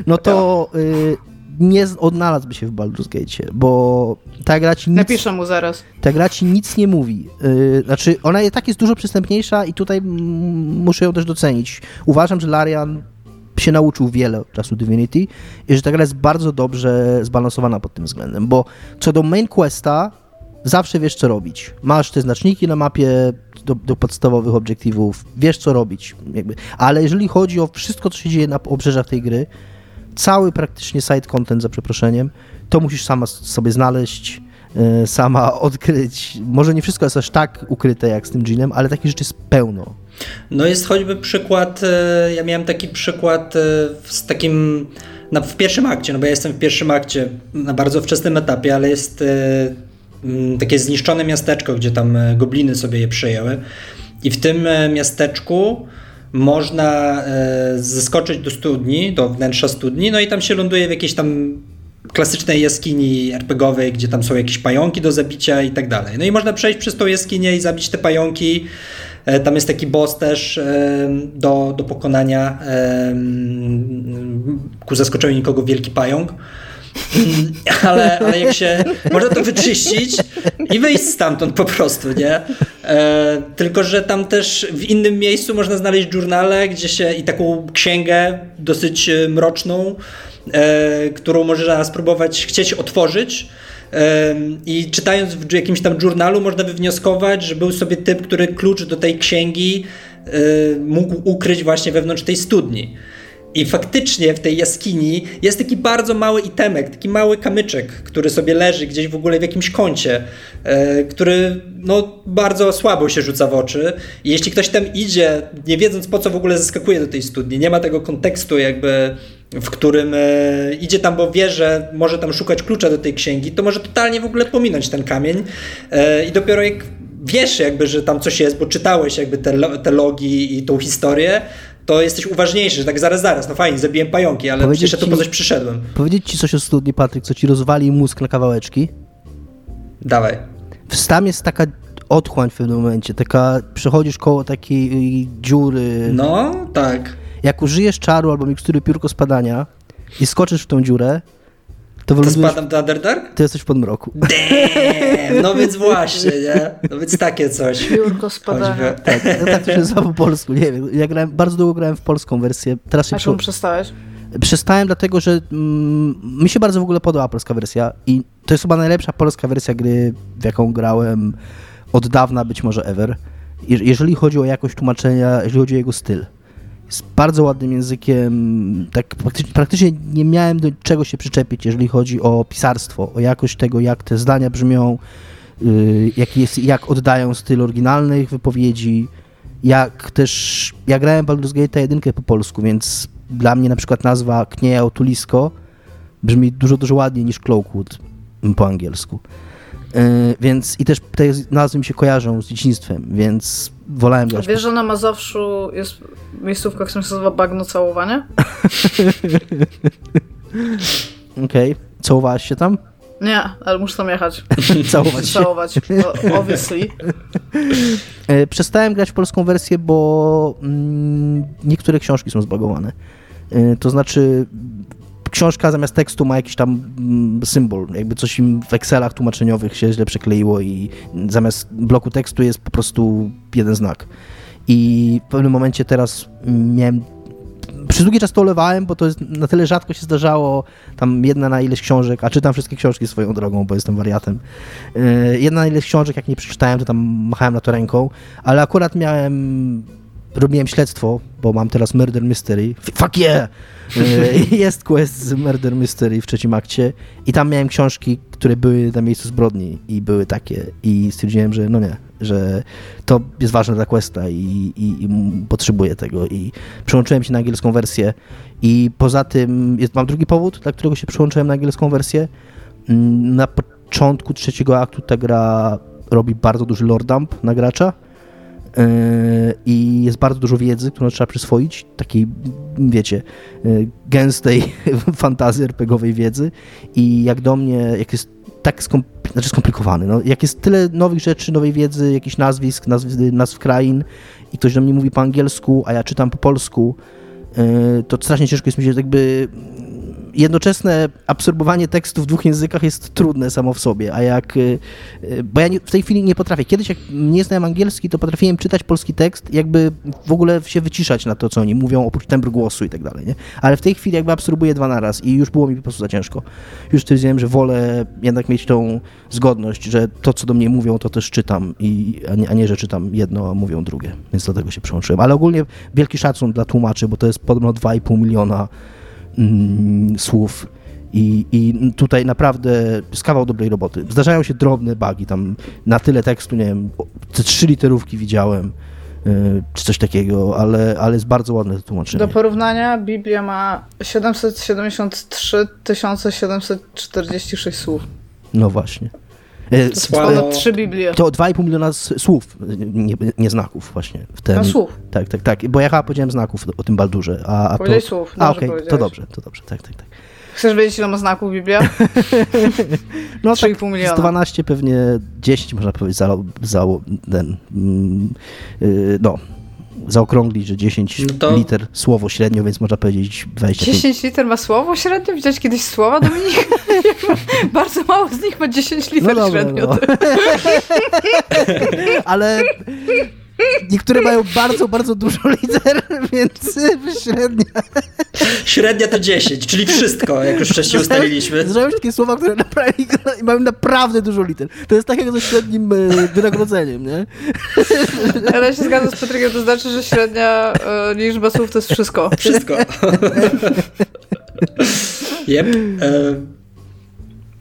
No to y, nie odnalazłby się w Baldur's Gate, bo ta gra ci nic... Napiszę mu zaraz. Ta gra ci nic nie mówi. Y, znaczy, ona i tak jest dużo przystępniejsza i tutaj muszę ją też docenić. Uważam, że Larian się nauczył wiele od czasu Divinity i że ta gra jest bardzo dobrze zbalansowana pod tym względem, bo co do main questa, zawsze wiesz co robić. Masz te znaczniki na mapie do, do podstawowych obiektywów, wiesz co robić, jakby. ale jeżeli chodzi o wszystko, co się dzieje na obrzeżach tej gry, cały praktycznie side content, za przeproszeniem, to musisz sama sobie znaleźć, yy, sama *laughs* odkryć. Może nie wszystko jest aż tak ukryte jak z tym Ginem, ale takich rzeczy jest pełno. No jest choćby przykład, e, ja miałem taki przykład e, z takim na, w pierwszym akcie, no bo ja jestem w pierwszym akcie na bardzo wczesnym etapie, ale jest e, takie zniszczone miasteczko, gdzie tam gobliny sobie je przejęły i w tym miasteczku można zeskoczyć do studni, do wnętrza studni, no i tam się ląduje w jakiejś tam klasycznej jaskini RPGowej, gdzie tam są jakieś pająki do zabicia i tak dalej. No i można przejść przez tą jaskinię i zabić te pająki E, tam jest taki boss też e, do, do pokonania e, ku zaskoczeniu nikogo wielki pająk. Ale, ale jak się można to wyczyścić i wyjść stamtąd po prostu, nie? E, tylko, że tam też w innym miejscu można znaleźć journale, gdzie się i taką księgę dosyć mroczną, e, którą można spróbować chcieć otworzyć i czytając w jakimś tam journalu można wywnioskować, że był sobie typ, który klucz do tej księgi mógł ukryć właśnie wewnątrz tej studni. I faktycznie w tej jaskini jest taki bardzo mały itemek, taki mały kamyczek, który sobie leży gdzieś w ogóle w jakimś kącie, e, który no, bardzo słabo się rzuca w oczy. I jeśli ktoś tam idzie, nie wiedząc po co w ogóle zaskakuje do tej studni, nie ma tego kontekstu jakby w którym e, idzie tam, bo wie, że może tam szukać klucza do tej księgi, to może totalnie w ogóle pominąć ten kamień e, i dopiero jak wiesz jakby, że tam coś jest, bo czytałeś jakby te, te logi i tą historię, to jesteś uważniejszy, że tak zaraz, zaraz, no fajnie, zabiłem pająki, ale powiedzieć jeszcze ci, po coś przyszedłem. Powiedzieć ci coś o studni, Patryk, co ci rozwali mózg na kawałeczki? Dawaj. Tam jest taka otchłań w pewnym momencie, taka, przechodzisz koło takiej dziury. No, tak. Jak użyjesz czaru albo mikstury piórko spadania i skoczysz w tą dziurę, to, to spadam do Underdark? To jesteś w podmroku. Damn! No więc właśnie, nie? No więc takie coś. Piórko spadania. Tak, tak to się nazywa po polsku, nie wiem. Ja grałem, bardzo długo grałem w polską wersję. Teraz się A czemu przestałeś? Przestałem dlatego, że mm, mi się bardzo w ogóle podoba polska wersja i to jest chyba najlepsza polska wersja gry, w jaką grałem od dawna, być może ever. jeżeli chodzi o jakość tłumaczenia, jeżeli chodzi o jego styl. Jest bardzo ładnym językiem, tak praktycznie, nie miałem do czego się przyczepić, jeżeli chodzi o pisarstwo, o jakość tego, jak te zdania brzmią, yy, jak, jest, jak oddają styl oryginalnych wypowiedzi, jak też, ja grałem Baldur's Gate 1 po polsku, więc dla mnie na przykład nazwa Knieja Otulisko brzmi dużo, dużo ładniej niż Cloakwood po angielsku. Yy, więc i też te nazwy mi się kojarzą z dzieciństwem, więc wolałem grać. Wiesz, że na Mazowszu jest miejscówka, która się nazywa Bagno Całowanie? *laughs* Okej. Okay. Całowałaś się tam? Nie, ale muszę tam jechać. *laughs* Całować się. Całować, obviously. E, przestałem grać w polską wersję, bo mm, niektóre książki są zbagowane. E, to znaczy książka zamiast tekstu ma jakiś tam mm, symbol, jakby coś im w Excelach tłumaczeniowych się źle przekleiło i zamiast bloku tekstu jest po prostu jeden znak. I w pewnym momencie teraz miałem przez długi czas to olewałem, bo to jest, na tyle rzadko się zdarzało, tam jedna na ileś książek, a czytam wszystkie książki swoją drogą, bo jestem wariatem. Yy, jedna na ileś książek, jak nie przeczytałem, to tam machałem na to ręką, ale akurat miałem robiłem śledztwo, bo mam teraz Murder Mystery. Fuck yeah! E, jest quest z Murder Mystery w trzecim akcie. I tam miałem książki, które były na miejscu zbrodni i były takie. I stwierdziłem, że no nie, że to jest ważne dla questa i, i, i potrzebuję tego. I przełączyłem się na angielską wersję. I poza tym jest, mam drugi powód, dla którego się przełączyłem na angielską wersję. Mm, na początku trzeciego aktu ta gra robi bardzo duży lore dump na gracza i jest bardzo dużo wiedzy, którą trzeba przyswoić, takiej, wiecie, yy, gęstej *laughs* fantazji RPGowej wiedzy. I jak do mnie, jak jest tak skompl znaczy skomplikowany, no, jak jest tyle nowych rzeczy, nowej wiedzy, jakichś nazwisk, nazw, nazw krain i ktoś do mnie mówi po angielsku, a ja czytam po polsku, yy, to strasznie ciężko jest mi się jakby jednoczesne absorbowanie tekstu w dwóch językach jest trudne samo w sobie, a jak, y, y, bo ja w tej chwili nie potrafię. Kiedyś jak nie znałem angielski, to potrafiłem czytać polski tekst, jakby w ogóle się wyciszać na to, co oni mówią, oprócz tembru głosu i tak dalej, nie? Ale w tej chwili jakby absorbuję dwa na raz i już było mi po prostu za ciężko. Już stwierdziłem, że wolę jednak mieć tą zgodność, że to, co do mnie mówią, to też czytam, i, a, nie, a nie, że czytam jedno, a mówią drugie. Więc dlatego się przełączyłem. Ale ogólnie wielki szacun dla tłumaczy, bo to jest podobno 2,5 miliona mm, słów. I, I tutaj naprawdę jest kawał dobrej roboty. Zdarzają się drobne bugi, tam na tyle tekstu, nie wiem, te trzy literówki widziałem, yy, czy coś takiego, ale, ale jest bardzo ładne to tłumaczenie. Do porównania Biblia ma 773 746 słów. No właśnie. To ponad trzy Biblie. To 2,5 miliona słów, nie, nie, znaków właśnie. W ten, słów. Tak, tak, tak. Bo ja chyba powiedziałem znaków o tym Baldurze. A, a to, słów. A okej, okay, to dobrze, to dobrze, tak, tak, tak. Chcesz wiedzieć, ile ma znaków Biblia? *laughs* no 3,5 tak, miliona. 12 pewnie 10 można powiedzieć za, za ten, yy, no, zaokrąglić, że 10 no to... liter słowo średnio, więc można powiedzieć 25. 10 liter ma słowo średnio? Widziałeś kiedyś słowa, Dominik? *laughs* Bardzo mało z nich ma 10 liter no średnio. No. *laughs* Ale Niektóre mają bardzo, bardzo dużo liter, *laughs* więc średnia. Średnia to 10, czyli wszystko, jak już wcześniej ustaliliśmy. Się takie słowa, które naprawdę, mają naprawdę dużo liter. To jest tak jak ze średnim e, wynagrodzeniem, nie? Ale ja się zgadzam z Patrykiem, to znaczy, że średnia e, liczba słów to jest wszystko. Wszystko. *laughs* Yep. E,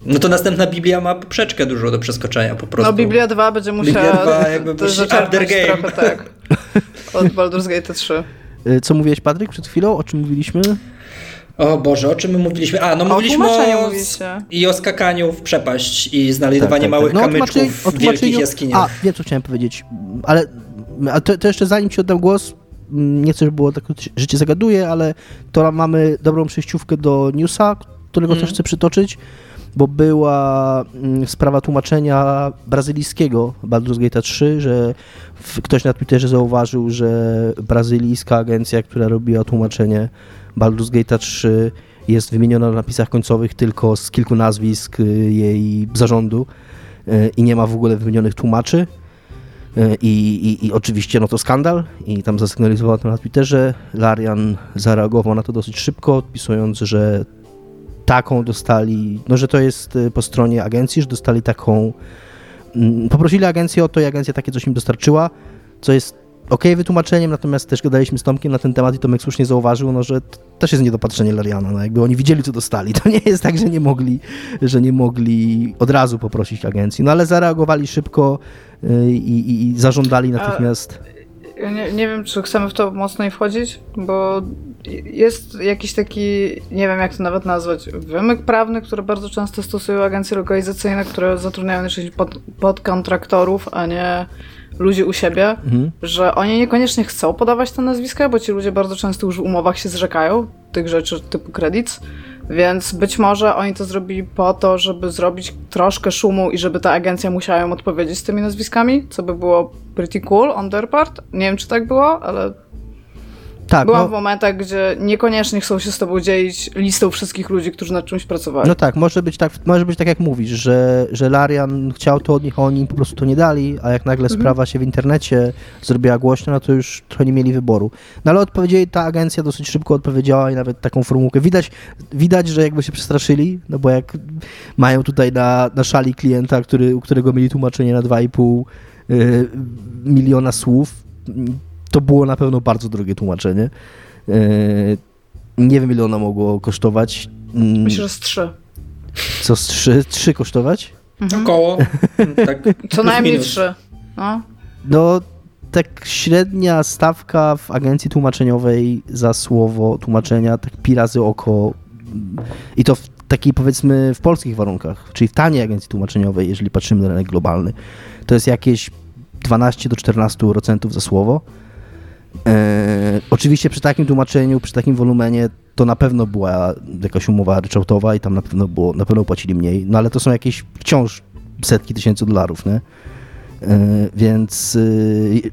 no to następna Biblia ma poprzeczkę dużo do przeskoczenia po prostu. No Biblia 2 będzie musiała Biblia 2 jakby *laughs* to after game. trochę tak. Od Baldur's Gate 3. Y, *laughs* co mówiłeś Patryk przed chwilą? O czym mówiliśmy? O Boże, o czym my mówiliśmy? A, no mówiliśmy o, i o skakaniu w przepaść i znajdowaniu tak, tak, małych tak. No, kamyczków w wielkich jaskiniach. A, wiem co chciałem powiedzieć, ale a to, to jeszcze zanim ci oddam głos, nie chcę, żeby było tak, że cię zagaduję, ale to mamy dobrą przejściówkę do newsa, którego mm. też chcę przytoczyć, bo była mm, sprawa tłumaczenia brazylijskiego Baldur's Gate 3, że ktoś na Twitterze zauważył, że brazylijska agencja, która robiła tłumaczenie Baldur's Gate 3 jest wymieniona na napisach końcowych tylko z kilku nazwisk y, jej zarządu y, i nie ma w ogóle wymienionych tłumaczy. Y, I, i, I, oczywiście no to skandal i tam zasygnalizował to na Twitterze. Larian zareagował na to dosyć szybko, odpisując, że taką dostali, no że to jest po stronie agencji, że dostali taką, mm, poprosili agencję o to i agencja takie coś im dostarczyła, co jest ok wytłumaczeniem, natomiast też gadaliśmy z Tomkiem na ten temat i Tomek słusznie zauważył, no, że to też jest niedopatrzenie Lariana, no, jakby oni widzieli, co dostali. *laughs* To nie jest tak, że nie mogli, że nie mogli od razu poprosić agencji, no ale zareagowali szybko y, i, i, i zażądali natychmiast... Ja nie, nie wiem, czy chcemy w to mocniej wchodzić, bo jest jakiś taki, nie wiem jak to nawet nazwać, wymyk prawny, który bardzo często stosują agencje lokalizacyjne, które zatrudniają najczęściej pod, podkontraktorów, a nie ludzi u siebie, mhm. że oni niekoniecznie chcą podawać te nazwiska, bo ci ludzie bardzo często już w umowach się zrzekają tych rzeczy typu kredyt, więc być może oni to zrobili po to, żeby zrobić troszkę szumu i żeby ta agencja musiała im odpowiedzieć z tymi nazwiskami, co by było pretty cool on their part. Nie wiem, czy tak było, ale tak, Byłam no, w momentach, gdzie niekoniecznie chcą się z tobą dzielić listą wszystkich ludzi, którzy nad czymś pracowali. No tak, może być tak, może być tak jak mówisz, że, że Larian chciał to od nich, a oni im po prostu to nie dali, a jak nagle mhm. sprawa się w internecie zrobiła głośno, no to już trochę nie mieli wyboru. No ale odpowiedzieli, ta agencja dosyć szybko odpowiedziała i nawet taką formułkę. Widać, widać że jakby się przestraszyli, no bo jak mają tutaj na, na szali klienta, który, u którego mieli tłumaczenie na 2,5 y, miliona słów, to było na pewno bardzo drogie tłumaczenie. E, nie wiem, ile ono mogło kosztować. Mm. Myślę, że z trzy. Co z trzy? Trzy kosztować? Mhm. Około. *laughs* tak, Co najmniej trzy. No. no, tak średnia stawka w agencji tłumaczeniowej za słowo tłumaczenia, tak pi razy oko i to w takiej powiedzmy w polskich warunkach, czyli w taniej agencji tłumaczeniowej, jeżeli patrzymy na rynek globalny, to jest jakieś 12 do 14% za słowo. E, oczywiście przy takim tłumaczeniu, przy takim wolumenie to na pewno była jakaś umowa ryczałtowa i tam na pewno było, na pewno płacili mniej, no ale to są jakieś wciąż setki tysięcy dolarów, nie? E, więc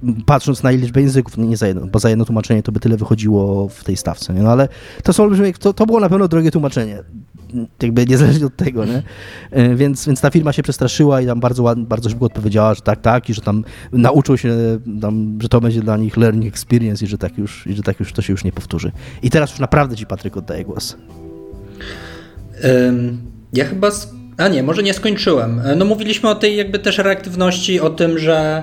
e, patrząc na liczbę języków, nie za jedno, bo za jedno tłumaczenie to by tyle wychodziło w tej stawce, nie? No ale to są olbrzymie, to, to było na pewno drogie tłumaczenie jakby niezależnie od tego, nie? E, więc, więc ta firma się przestraszyła i tam bardzo ładnie, bardzo szybko odpowiedziała, że tak, tak i że tam nauczył się, tam, że to będzie dla nich learning experience i że tak już, i że tak już to się już nie powtórzy. I teraz już naprawdę ci Patryk oddaję głos. Ja chyba... A nie, może nie skończyłem. E, no mówiliśmy o tej jakby też reaktywności, o tym, że...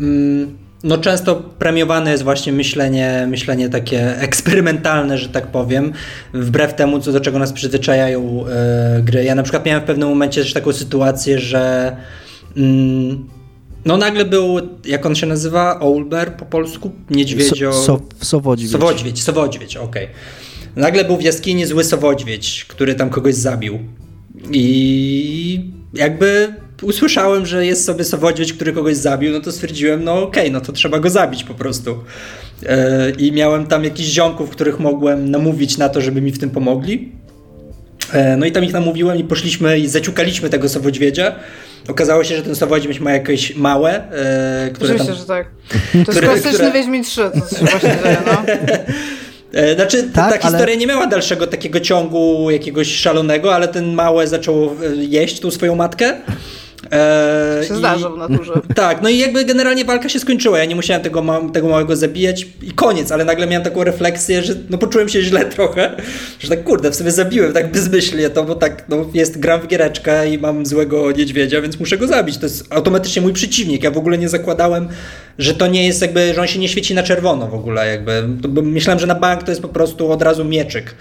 Mm, no często premiowane jest właśnie myślenie, myślenie takie eksperymentalne, że tak powiem, wbrew temu, co do czego nas przyzwyczajają e, gry. Ja na przykład miałem w pewnym momencie też taką sytuację, że mm, no nagle był, jak on się nazywa, Olber po polsku? Niedźwiedzio... So, so, Sowodźwiedź. Sowodźwiedź, Sowodźwiedź, okej. Okay. Nagle był w jaskini zły Sowodźwiedź, który tam kogoś zabił. I jakby usłyszałem, że jest sobie Sowodźwiedź, który kogoś zabił, no to stwierdziłem, no okej, okay, no to trzeba go zabić po prostu. E, I miałem tam jakichś ziomków, których mogłem namówić na to, żeby mi w tym pomogli. E, no i tam ich namówiłem i poszliśmy i zaciukaliśmy tego Sowodźwiedzia. Okazało się, że ten Sowodźwiedź ma jakieś małe, e, które Oczywiście, tam... że tak. *laughs* To jest klasyczny które... Wiedźmin 3, to się właśnie dzieje, no. Znaczy, tak, ta historia ale... nie miała dalszego takiego ciągu jakiegoś szalonego, ale ten małe zaczął jeść tą swoją matkę. Eee, się zdarza w naturze. *laughs* Tak, no i jakby generalnie walka się skończyła. Ja nie musiałem tego, ma, tego małego zabijać i koniec, ale nagle miałem taką refleksję, że no poczułem się źle *laughs* trochę, że tak kurde, w sobie zabiłem tak bezmyślnie to, bo tak, no jest, gram w giereczkę i mam złego niedźwiedzia, więc muszę go zabić. To jest automatycznie mój przeciwnik. Ja w ogóle nie zakładałem, że to nie jest jakby, że on się nie świeci na czerwono w ogóle jakby. Myślałem, że na bank to jest po prostu od razu mieczyk.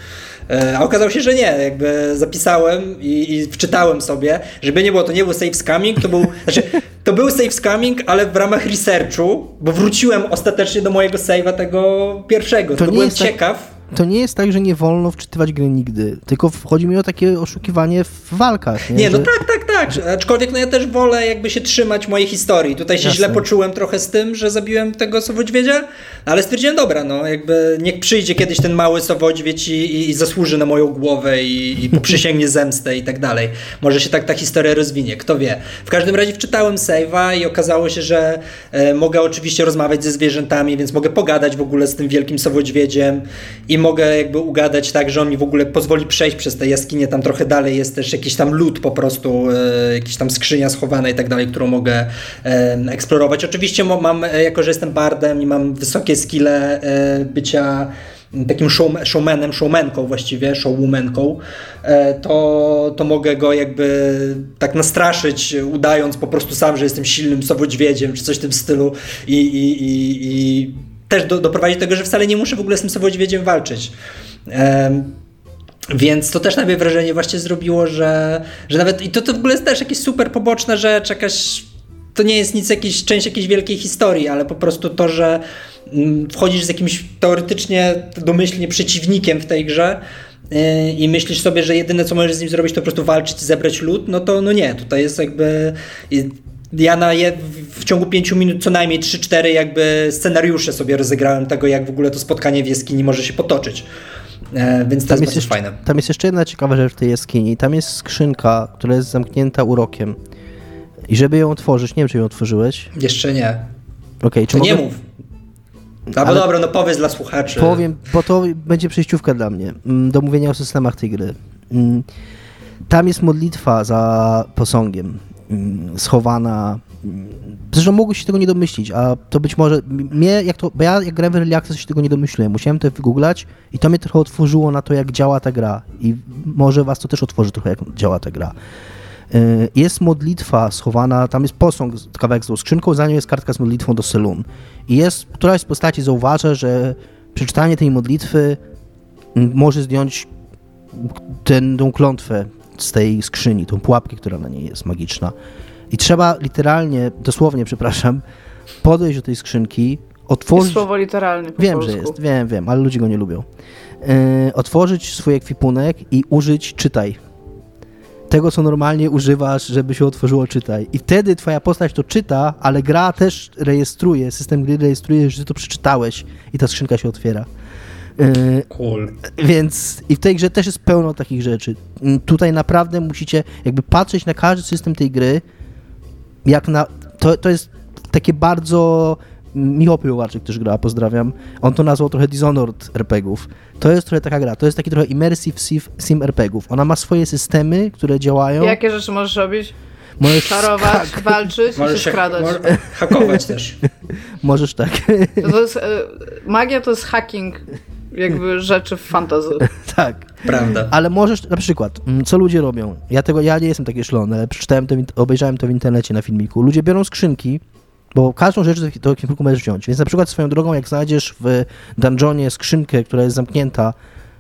E, a okazało się, że nie. Jakby zapisałem i, i wczytałem sobie, żeby nie było, to nie był safe scamming, to był, *laughs* znaczy, to był safe scamming, ale w ramach researchu, bo wróciłem ostatecznie do mojego save'a tego pierwszego, to, to byłem tak- ciekaw. To nie jest tak, że nie wolno wczytywać gry nigdy, tylko chodzi mi o takie oszukiwanie w walkach. Nie, nie no że... tak, tak, tak, aczkolwiek no ja też wolę jakby się trzymać mojej historii. Tutaj się Jasne. źle poczułem trochę z tym, że zabiłem tego Sowodźwiedzia, ale stwierdziłem, dobra, no jakby niech przyjdzie kiedyś ten mały Sowodźwiedź i, i, i zasłuży na moją głowę i, i *laughs* poprzysięgnie zemstę i tak dalej. Może się tak ta historia rozwinie, kto wie. W każdym razie wczytałem save'a i okazało się, że e, mogę oczywiście rozmawiać ze zwierzętami, więc mogę pogadać w ogóle z tym wielkim Sowodźwiedziem i mogę jakby ugadać tak, że on mi w ogóle pozwoli przejść przez te jaskinie, tam trochę dalej jest też jakiś tam lód po prostu, e, jakiś tam skrzynia schowana i tak dalej, którą mogę eksplorować. Oczywiście mam, e, jako że jestem bardem i mam wysokie skille e, bycia takim show, showmanem, showmenką właściwie, showwomanką, e, to, to mogę go jakby tak nastraszyć, udając po prostu sam, że jestem silnym sowodźwiedziem, czy coś w tym stylu i, i, i, i też do, doprowadzić do tego, że wcale nie muszę w ogóle z tym sowodźwiedziem walczyć. Więc to też na mnie wrażenie właśnie zrobiło, że, że nawet i to, to w ogóle jest też jakaś super poboczna rzecz, jakaś to nie jest nic, jakiś, część jakiejś wielkiej historii, ale po prostu to, że mm, wchodzisz z jakimś teoretycznie domyślnie przeciwnikiem w tej grze yy, i myślisz sobie, że jedyne co możesz z nim zrobić to po prostu walczyć, zebrać lód, no to no nie, tutaj jest jakby ja na je, w ciągu pięciu minut co najmniej 3-4 jakby scenariusze sobie rozegrałem tego, jak w ogóle to spotkanie w jaskini może się potoczyć. E, więc to tam jest, jest fajne. Tam jest jeszcze jedna ciekawa rzecz w tej jaskini. Tam jest skrzynka, która jest zamknięta urokiem. I żeby ją otworzyć, nie wiem, czy ją otworzyłeś. Jeszcze nie. Okay, czy to mogę... nie mów. Albo Ale dobra, no powiedz dla słuchaczy. Powiem, bo to będzie przejściówka dla mnie mm, do mówienia o systemach tej gry. Mm, tam jest modlitwa za posągiem, mm, schowana Zresztą mogłeś się tego nie domyślić, a to być może mnie, jak to, bo ja jak grałem w Early Access się tego nie domyśliłem, musiałem to wygooglać i to mnie trochę otworzyło na to, jak działa ta gra i może was to też otworzy trochę, jak działa ta gra. Y, jest modlitwa schowana, tam jest posąg, kawałek z tą skrzynką, za nią jest kartka z modlitwą do Selun. I jest, któraś z postaci zauważa, że przeczytanie tej modlitwy może zdjąć tą klątwę z tej skrzyni, tą pułapkę, która na niej jest magiczna. I trzeba literalnie, dosłownie, przepraszam, podejść do tej skrzynki, otworzyć... Jest słowo literalnie po Wiem, polsku. że jest, wiem, wiem, ale ludzie go nie lubią. Yy, otworzyć swój ekwipunek i użyć czytaj. Tego, co normalnie używasz, żeby się otworzyło czytaj. I wtedy twoja postać to czyta, ale gra też rejestruje, system gry rejestruje, że ty to przeczytałeś i ta skrzynka się otwiera. Yy, cool. Więc i w tej grze też jest pełno takich rzeczy. Yy, tutaj naprawdę musicie jakby patrzeć na każdy system tej gry jak na... To, to jest takie bardzo... Michał Piłowarczyk też gra, pozdrawiam. On to nazwał trochę Dishonored RPGów. To jest trochę taka gra, to jest taki trochę immersive sim RPGów. Ona ma swoje systemy, które działają. Jakie rzeczy możesz robić? Możesz czarować, tak. walczyć możesz i się skradać. Możesz hakować też. *laughs* Możesz tak. To, to jest, e, magia to jest hacking jakby rzeczy w fantazy. *laughs* tak. Prawda. Ale możesz, na przykład, mm, co ludzie robią? Ja tego, ja nie jestem taki szlony, ale przeczytałem to, obejrzałem to w internecie na filmiku. Ludzie biorą skrzynki, bo każdą rzecz do ekwipunku możesz wziąć. Więc na przykład swoją drogą, jak znajdziesz w dungeonie skrzynkę, która jest zamknięta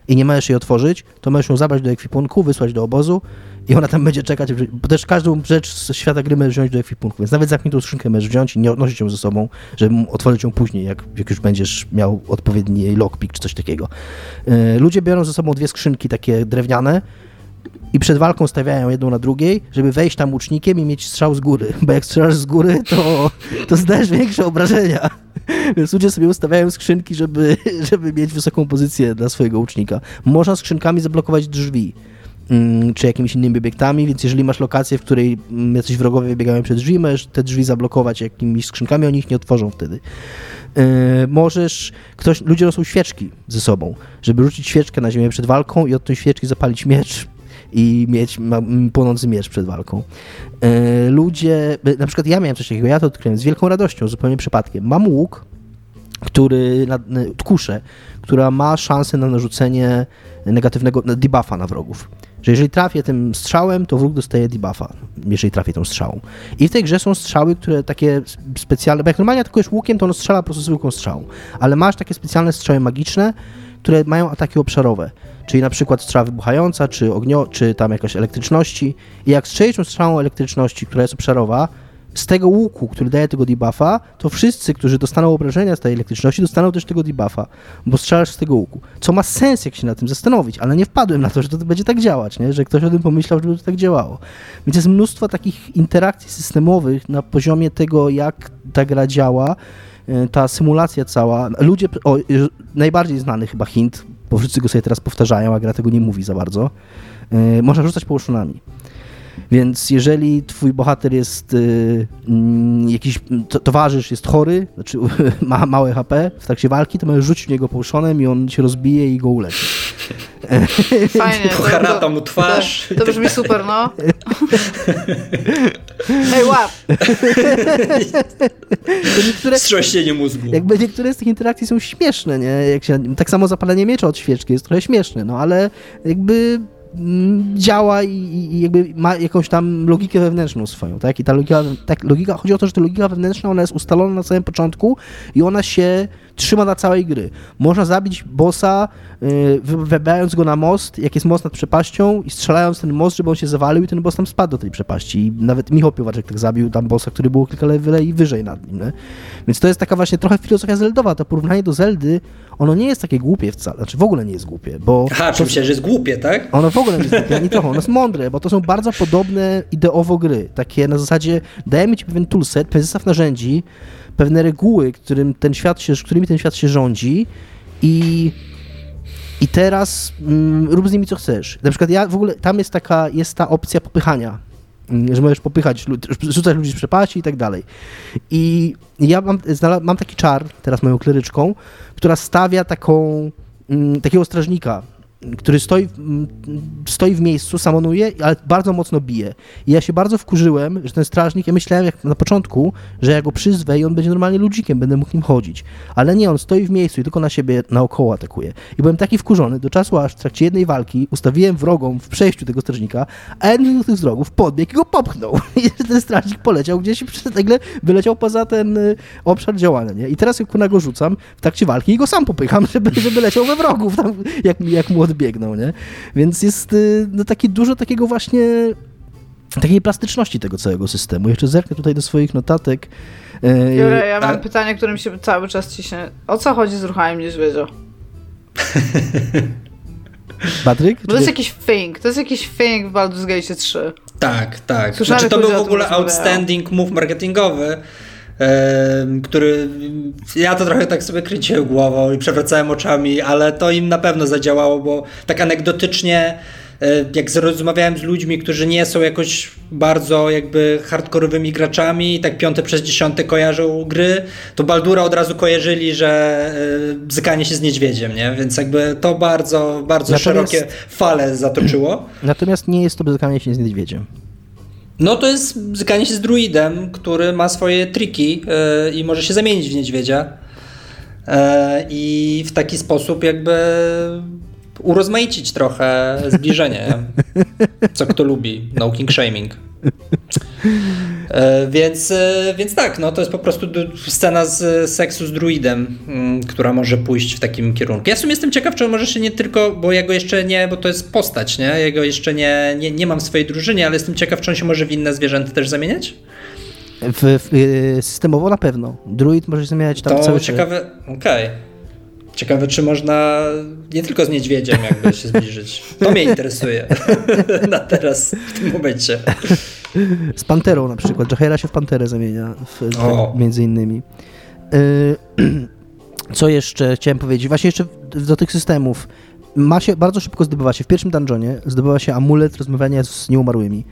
i nie możesz jej otworzyć, to możesz ją zabrać do ekwipunku, wysłać do obozu i ona tam będzie czekać, bo też każdą rzecz z świata gry możesz wziąć do ekwipunku, więc nawet zamkniętą skrzynkę możesz wziąć i nie odnosić ją ze sobą, żeby otworzyć ją później, jak, jak już będziesz miał odpowiedni lockpick czy coś takiego. Yy, ludzie biorą ze sobą dwie skrzynki takie drewniane, i przed walką stawiają jedną na drugiej, żeby wejść tam łucznikiem i mieć strzał z góry. Bo jak strzelasz z góry, to, to zdajesz większe obrażenia. *laughs* Więc ludzie sobie ustawiają skrzynki, żeby, *laughs* żeby mieć wysoką pozycję dla swojego łucznika. Można skrzynkami zablokować drzwi. Mm, czy jakimiś innymi obiektami, więc jeżeli masz lokację, w której mm, jacyś wrogowie wybiegają przed drzwi, możesz te drzwi zablokować jakimiś skrzynkami, oni ich nie otworzą wtedy. Yy, możesz, ktoś, ludzie noszą świeczki ze sobą, żeby rzucić świeczkę na ziemię przed walką i od tej świeczki zapalić miecz i mieć płonący miecz przed walką. Yy, ludzie, na przykład ja miałem coś takiego, ja to odkryłem z wielką radością, zupełnie przypadkiem. Mam łuk, który, na, tkuszę, która ma szansę na narzucenie negatywnego debuffa na wrogów że jeżeli trafię tym strzałem, to wróg dostaje debuffa, jeżeli trafię tą strzałą. I w tej grze są strzały, które takie specjalne, bo jak normalnie atakujesz łukiem, to on strzela po prostu zwykłą strzałą, ale masz takie specjalne strzały magiczne, które mają ataki obszarowe, czyli na przykład strzała wybuchająca, czy ognio, czy tam jakaś elektryczności. I jak strzelisz tą strzałą elektryczności, która jest obszarowa, z tego łuku, który daje tego debuffa, to wszyscy, którzy dostaną obrażenia z tej elektryczności, dostaną też tego debuffa, bo strzelasz z tego łuku. Co ma sens, jak się na tym zastanowić, ale nie wpadłem na to, że to będzie tak działać, nie? że ktoś o tym pomyślał, żeby to tak działało. Więc jest mnóstwo takich interakcji systemowych na poziomie tego, jak ta gra działa, e, ta symulacja cała. Ludzie, o, najbardziej znany chyba hint, bo wszyscy go sobie teraz powtarzają, a gra tego nie mówi za bardzo, e, można rzucać połoszonami. Więc jeżeli twój bohater jest y, y, jakiś to, towarzysz jest chory, znaczy *laughs* ma małe HP w trakcie walki, to możesz rzucić w niego połuszonem i on się rozbije i go uleczy. *laughs* Fajnie. Pocharata mu twarz. To, to brzmi super, no. *laughs* Hej, łap! niektóre, Strząsienie mózgu. Jakby niektóre z tych interakcji są śmieszne, nie? Jak się, tak samo zapalenie miecza od świeczki jest trochę śmieszne, no ale jakby Mm, działa i, i, jakby ma jakąś tam logikę wewnętrzną swoją, tak? I ta logika, tak, logika, chodzi o to, że ta logika wewnętrzna, ona jest ustalona na samym początku i ona się trzyma na całej gry. Można zabić bossa, yy, wybierając go na most, jak jest most nad przepaścią i strzelając ten most, żeby on się zawalił i ten boss tam spadł do tej przepaści. I nawet Michał Piowaczek tak zabił tam bossa, który był kilka leveli wyżej nad nim, nie? Więc to jest taka właśnie trochę filozofia zeldowa. To porównanie do Zeldy, ono nie jest takie głupie wcale, znaczy w ogóle nie jest głupie, bo... Aha, czy że jest głupie, tak? Ono w ogóle nie jest głupie, ani trochę, ono jest mądre, bo to są bardzo podobne ideowo gry, takie na zasadzie dajemy ci pewien toolset, pewien zestaw narzędzi, pewne reguły, którym ten świat się, którymi ten świat się rządzi i, i teraz mm, rób z nimi co chcesz. Na przykład ja w ogóle, tam jest taka, jest ta opcja popychania, mm, że możesz popychać, rzucać ludzi z przepaści i tak dalej. I ja mam, mam taki czar, teraz moją kleryczką, która stawia taką, mm, takiego strażnika który stoi, stoi w miejscu, samonuje, ale bardzo mocno bije. I ja się bardzo wkurzyłem, że ten strażnik, ja myślałem jak na początku, że ja go przyzwę i on będzie normalnie ludzikiem, będę mógł nim chodzić. Ale nie, on stoi w miejscu i tylko na siebie naokoło atakuje. I byłem taki wkurzony do czasu, aż w trakcie jednej walki ustawiłem wrogom w przejściu tego strażnika, a jeden z tych wrogów podbiegł i go popchnął. *laughs* I ten strażnik poleciał gdzieś i nagle wyleciał poza ten y, obszar działania, nie? I teraz jak na go rzucam w trakcie walki i go sam popycham, *laughs* żeby, żeby leciał we wrogów, tam, jak, jak mu odbiegną, nie? Więc jest y, no, takie dużo takiego właśnie takiej plastyczności tego całego systemu. Jeszcze zerknę tutaj do swoich notatek. Y, Jure, ja mam A... pytanie, które mi się cały czas ciśnie. O co chodzi z ruchami niedźwiedzia? *laughs* Patryk? Bo to jest jakiś thing, to jest jakiś thing w Baldur's Gate 3. Tak, tak. Słyszałem, znaczy to był w ogóle outstanding move marketingowy, który ja to trochę tak sobie kręciłem głową i przewracałem oczami, ale to im na pewno zadziałało, bo tak anegdotycznie e, jak rozmawiałem z ludźmi, którzy nie są jakoś bardzo jakby hardkorowymi graczami i tak piąte przez dziesiąte kojarzą gry, to Baldura od razu kojarzyli, że e, bzykanie się z niedźwiedziem, nie? Więc jakby to bardzo, bardzo natomiast, szerokie fale zatoczyło. *clears throat* Natomiast nie jest to bzykanie się z niedźwiedziem. No to jest bzykanie się z druidem, który ma swoje triki yy, i może się zamienić w niedźwiedzia. Yy, I w taki sposób jakby urozmaicić trochę zbliżenie. *laughs* Co kto lubi. No king shaming. E, więc, e, więc tak, no to jest po prostu scena z seksu z druidem, mm, która może pójść w takim kierunku. Ja w sumie jestem ciekaw, czy może się nie tylko, bo ja go jeszcze nie, bo to jest postać, nie? Ja go jeszcze nie, nie, nie mam w swojej drużynie, ale jestem ciekaw, czy on się może w inne zwierzęta też zamieniać? W, w, systemowo na pewno. Druid może się zamieniać tam to cały ciekawe, okej. Okay. Ciekawe, czy można nie tylko z niedźwiedziem jakby się zbliżyć. To mnie interesuje *laughs* na teraz, w tym momencie. Z panterą na przykład. Jahera się w panterę zamienia, w, między innymi. Y, *clears throat* co jeszcze chciałem powiedzieć? Właśnie jeszcze do tych systemów. Ma się, bardzo szybko zdobywa się, w pierwszym dungeonie zdobywa się amulet rozmawiania z nieumarłymi.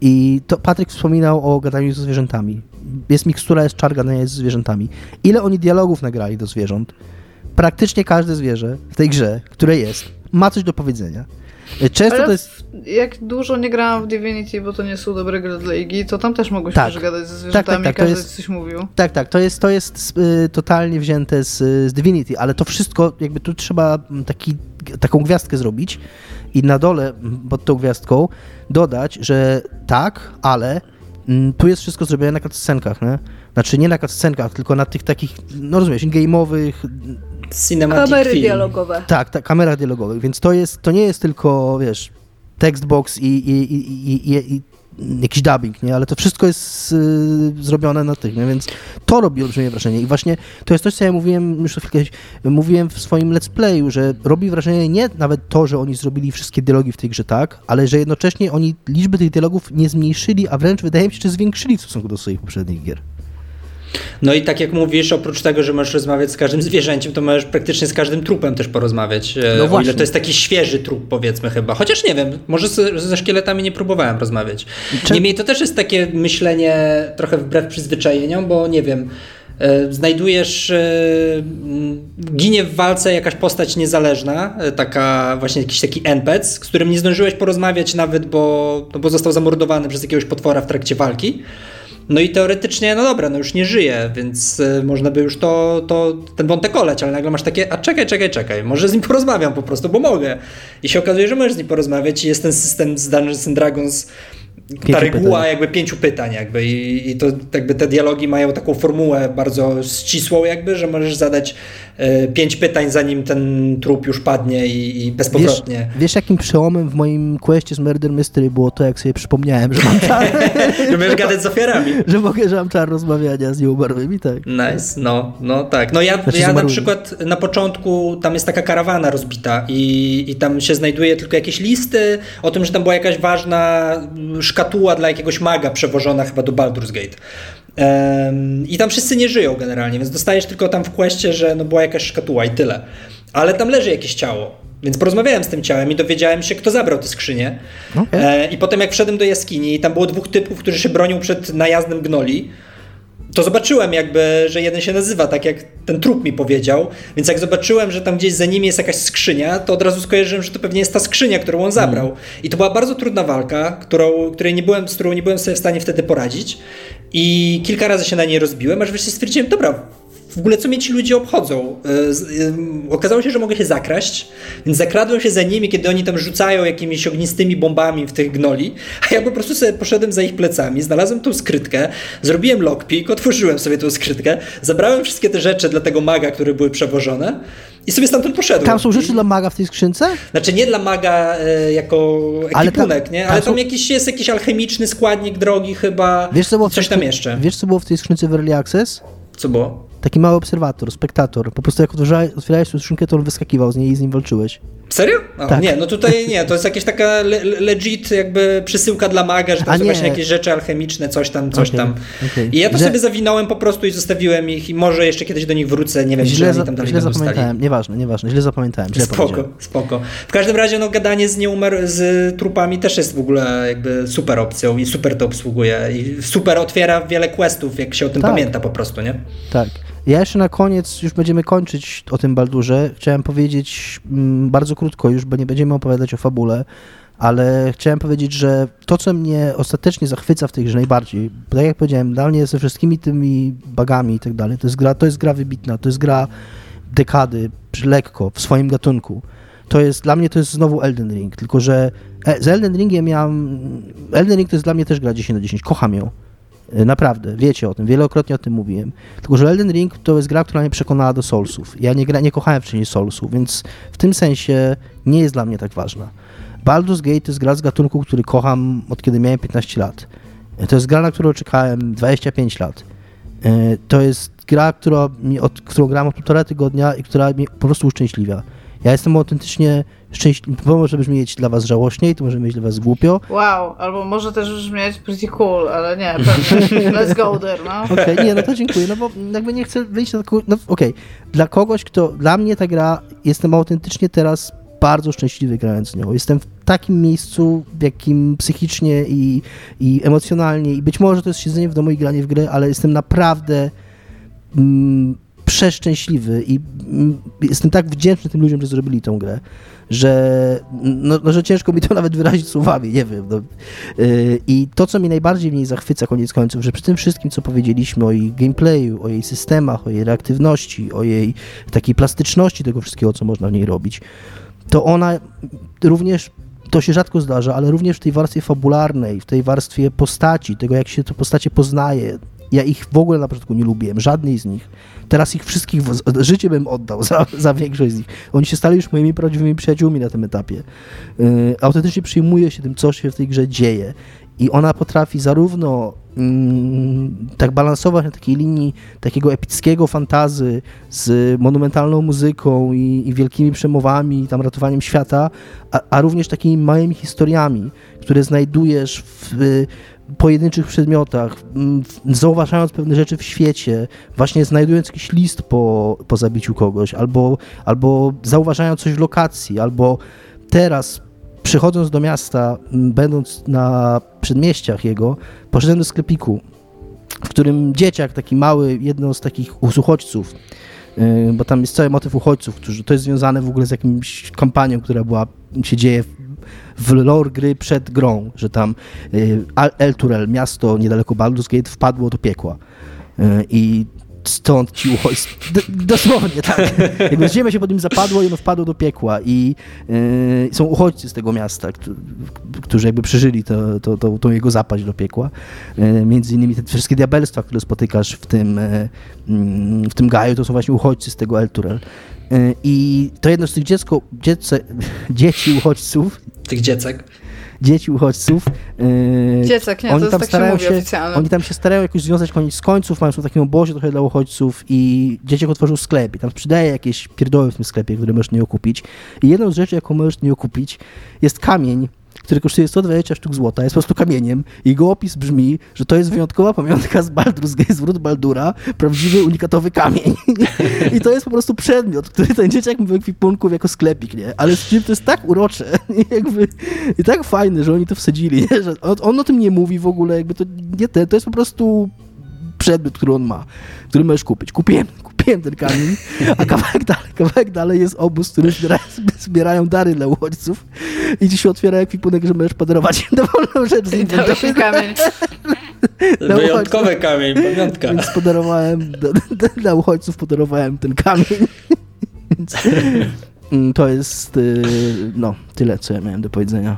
I to Patryk wspominał o gadaniu ze zwierzętami. Jest mikstura, jest czar gadania z zwierzętami. Ile oni dialogów nagrali do zwierząt? Praktycznie każde zwierzę w tej grze, które jest, ma coś do powiedzenia. Często Ale to jest. Jak dużo nie grałam w Divinity, bo to nie są dobre gry dla Igi, to tam też mogłeś tak. gadać ze zwierzętami, tak, tak, tak. każdy jest, coś mówił. Tak, tak, to jest, to jest y, totalnie wzięte z, z Divinity, ale to wszystko, jakby tu trzeba taki, taką gwiazdkę zrobić i na dole pod tą gwiazdką dodać, że tak, ale mm, tu jest wszystko zrobione na cutscenkach, nie? Znaczy nie na cutscenkach, tylko na tych takich, no rozumiesz, game'owych, Cinematic Kamery film. dialogowe. Tak, tak, kamerach dialogowych, więc to jest, to nie jest tylko, wiesz, textbox i, i, i, i, i jakiś dubbing, nie? Ale to wszystko jest y, zrobione na tych, nie? Więc to robi olbrzymie wrażenie. I właśnie to jest coś, co ja mówiłem już chwilkę, mówiłem w swoim let's playu, że robi wrażenie nie nawet to, że oni zrobili wszystkie dialogi w tej grze tak, ale że jednocześnie oni liczby tych dialogów nie zmniejszyli, a wręcz wydaje mi się, że zwiększyli w stosunku do swoich poprzednich gier. No i tak jak mówisz, oprócz tego, że możesz rozmawiać z każdym zwierzęciem, to możesz praktycznie z każdym trupem też porozmawiać. E, no właśnie. To jest taki świeży trup, powiedzmy chyba. Chociaż nie wiem, może ze, ze szkieletami nie próbowałem rozmawiać. Czy... Niemniej to też jest takie myślenie trochę wbrew przyzwyczajeniom, bo nie wiem, e, znajdujesz, e, ginie w walce jakaś postać niezależna, taka właśnie jakiś taki NPC, z którym nie zdążyłeś porozmawiać nawet, bo, no bo został zamordowany przez jakiegoś potwora w trakcie walki. No i teoretycznie, no dobra, no już nie żyje, więc y, można by już to, to, ten wątek oleć, ale nagle masz takie, a czekaj, czekaj, czekaj, może z nim porozmawiam po prostu, bo mogę. I się okazuje, że możesz z nim porozmawiać i jest ten system z Dungeons and Dragons ta reguła pytań. jakby pięciu pytań jakby I, i to jakby te dialogi mają taką formułę bardzo ścisłą jakby, że możesz zadać pięć pytań zanim ten trup już padnie i, i bezpowrotnie. Wiesz, wiesz, jakim przełomem w moim questie z Murder Mystery było to, jak sobie przypomniałem, że mam czar... *laughs* że możesz gadać z ofiarami. *laughs* że mogę, że mam czar rozmawiania z nieumarłymi, tak. Nice, no, no tak. No ja, znaczy ja na przykład na początku tam jest taka karawana rozbita i, i tam się znajduje tylko jakieś listy o tym, że tam była jakaś ważna szkatuła dla jakiegoś maga przewożona chyba do Baldur's Gate. I tam wszyscy nie żyją generalnie, więc dostajesz tylko tam w kwestie, że no była jakaś szkatuła i tyle. Ale tam leży jakieś ciało. Więc porozmawiałem z tym ciałem i dowiedziałem się, kto zabrał te skrzynie. Okay. E, I potem jak wszedłem do jaskini tam było dwóch typów, którzy się bronią przed najazdem gnoli, to zobaczyłem jakby, że jeden się nazywa tak, jak ten trup mi powiedział, więc jak zobaczyłem, że tam gdzieś za nimi jest jakaś skrzynia, to od razu skojarzyłem, że to pewnie jest ta skrzynia, którą on zabrał. Mm. I to była bardzo trudna walka, którą, której nie byłem, z którą nie byłem sobie w stanie wtedy poradzić i kilka razy się na niej rozbiłem, aż wreszcie stwierdziłem, dobra, w ogóle co mnie ci ludzie obchodzą. E, okazało się, że mogę się zakraść, więc zakradłem się za nimi, kiedy oni tam rzucają jakimiś ognistymi bombami w tych gnoli, a ja po prostu sobie poszedłem za ich plecami, znalazłem tą skrytkę, zrobiłem lockpick, otworzyłem sobie tą skrytkę, zabrałem wszystkie te rzeczy dla tego maga, które były przewożone i sobie stamtąd poszedłem. Tam są rzeczy I... dla maga w tej skrzynce? Znaczy nie dla maga e, jako ekwipunek, tam, nie? Ale tam, tam są... jakiś, jest jakiś alchemiczny składnik drogi chyba, wiesz, co było coś tam jeszcze. Wiesz co było w tej skrzynce w Early Access? Co było? Taki mały obserwator, spektator. Po prostu jak otwierałeś tą skrzynkę, to on wyskakiwał z niej i z nim walczyłeś. Serio? O, tak. Nie, no tutaj *laughs* nie, to jest jakaś taka le legit jakby przysyłka dla maga, że A są nie. właśnie jakieś rzeczy alchemiczne, coś tam, coś okay. tam. Okay. I ja to sobie zawinąłem po prostu i zostawiłem ich i może jeszcze kiedyś do nich wrócę, nie wiem, źle, czy oni tam dalej źle zapamiętałem, stali. nieważne, nieważne, źle zapamiętałem. Źle spoko, spoko. W każdym razie no gadanie z nieumer z trupami też jest w ogóle jakby super opcją i super to obsługuje i super otwiera wiele questów, jak się o tym tak. pamięta po prostu, nie? Tak. Ja jeszcze na koniec, już będziemy kończyć o tym Baldurze, chciałem powiedzieć mm, bardzo krótko już, bo nie będziemy opowiadać o fabule, ale chciałem powiedzieć, że to, co mnie ostatecznie zachwyca w tej grze najbardziej, tak jak powiedziałem, dla mnie ze wszystkimi tymi bagami i tak dalej, to jest gra, to jest gra wybitna, to jest gra dekady, lekko, w swoim gatunku. To jest, dla mnie to jest znowu Elden Ring, tylko że e, z Elden Ringiem miałem, Elden Ring to jest dla mnie też gra 10 na 10, kocham ją. E, naprawdę, wiecie o tym, wielokrotnie o tym mówiłem. Tylko, że Elden Ring to jest gra, która mnie przekonała do Soulsów. Ja nie, gra, nie kochałem wcześniej Soulsów, więc w tym sensie nie jest dla mnie tak ważna. Baldur's Gate to jest gra z gatunku, który kocham od kiedy miałem 15 lat. E, to jest gra, na którą czekałem 25 lat. E, to jest gra, która, od, którą gram od półtora tygodnia i która mnie po prostu uszczęśliwia. Ja jestem autentycznie szczęśliwy, bo może brzmieć dla was żałośnie i to może mieć dla was głupio. Wow, albo może też brzmieć pretty cool, ale nie, pewnie, let's go there, no. *laughs* Okej, okay, nie, no to dziękuję, no bo jakby nie chcę wyjść na taką, no okej, okay. dla kogoś, kto, dla mnie ta gra, jestem autentycznie teraz bardzo szczęśliwy grając z nią. Jestem w takim miejscu, w jakim psychicznie i, i emocjonalnie, i być może to jest siedzenie w domu i granie w grę, ale jestem naprawdę mm, przeszczęśliwy i mm, jestem tak wdzięczny tym ludziom, że zrobili tą grę, że, no, no, że ciężko mi to nawet wyrazić słowami, nie wiem. No. Yy, I to, co mnie najbardziej w niej zachwyca koniec końców, że przy tym wszystkim, co powiedzieliśmy o jej gameplayu, o jej systemach, o jej reaktywności, o jej takiej plastyczności tego wszystkiego, co można w niej robić, to ona również to się rzadko zdarza, ale również w tej warstwie fabularnej, w tej warstwie postaci, tego jak się te postacie poznaje, ja ich w ogóle na początku nie lubiłem, żadnej z nich. Teraz ich wszystkich, życie bym oddał za, *laughs* za większość z nich. Oni się stali już moimi prawdziwymi przyjaciółmi na tym etapie. Yy, autentycznie przyjmuję się tym, co się w tej grze dzieje. i ona potrafi zarówno mm, tak balansować na takiej linii takiego epickiego fantazy z monumentalną muzyką i, i wielkimi przemowami, i tam ratowaniem świata, a, a, również takimi małymi historiami, które znajdujesz w pojedynczych przedmiotach, zauważając pewne rzeczy w świecie, właśnie znajdując jakiś list po, po zabiciu kogoś, albo, albo zauważając coś w lokacji, albo teraz przychodząc do miasta, będąc na przedmieściach jego, poszedłem do sklepiku, w którym dzieciak, taki mały, jedno z takich uchodźców, y, bo tam jest cały motyw uchodźców, którzy, to jest związane w ogóle z jakimś kampanią, która była, się dzieje w, lore gry przed grą, że tam y, Elturel, miasto niedaleko Baldur's Gate, wpadło do piekła. Y, I stąd ci uchodźcy. Dosłownie, tak. *laughs* Jakby ziemia się pod nim zapadło i ono wpadło do piekła i yy, są uchodźcy z tego miasta, którzy jakby przeżyli to, to, to, tą jego zapaść do piekła. Yy, między innymi te wszystkie diabelstwa, które spotykasz w tym, yy, w tym gaju, to są właśnie uchodźcy z tego Elturel. I to jedno z tych dziecko, dziece, *laughs* dzieci uchodźców. Tych dziecek dzieci uchodźców. Yy, Dziecek, nie, oni to tam tak starają się, się Oni tam się starają jakoś związać koniec z końców, mają w takim obozie trochę dla uchodźców i dzieciak otworzył sklep i tam sprzedaje jakieś pierdoły w tym sklepie, które możesz nie okupić. I jedną z rzeczy, jaką możesz nie okupić, jest kamień, który kosztuje 120 sztuk złota, jest po prostu kamieniem. Jego opis brzmi, że to jest wyjątkowa pamiątka z Baldur's Gate, zwrót Baldura, prawdziwy, unikatowy kamień. *laughs* I to jest po prostu przedmiot, który ten dzieciak ma w ekwipunku jako sklepik, nie? Ale z czym to jest tak urocze *laughs* i, jakby, i tak fajne, że oni to wsadzili, nie? Że on, on o tym nie mówi w ogóle, jakby to nie te, to jest po prostu przedmiot, który on ma, który możesz kupić. Kupiłem, *laughs* kupiłem ten kamień, a kawałek dalej, kawałek dalej jest obóz, który zbierają, *laughs* zbierają dary dla uchodźców i ci się otwiera ekwipunek, że możesz podarować im *laughs* dowolną rzecz. I dałeś mi kamień. Wyjątkowy kamień, pamiątka. Więc podarowałem, dla uchodźców podarowałem ten kamień. Więc mm, to jest, y, no, tyle, co ja miałem do powiedzenia.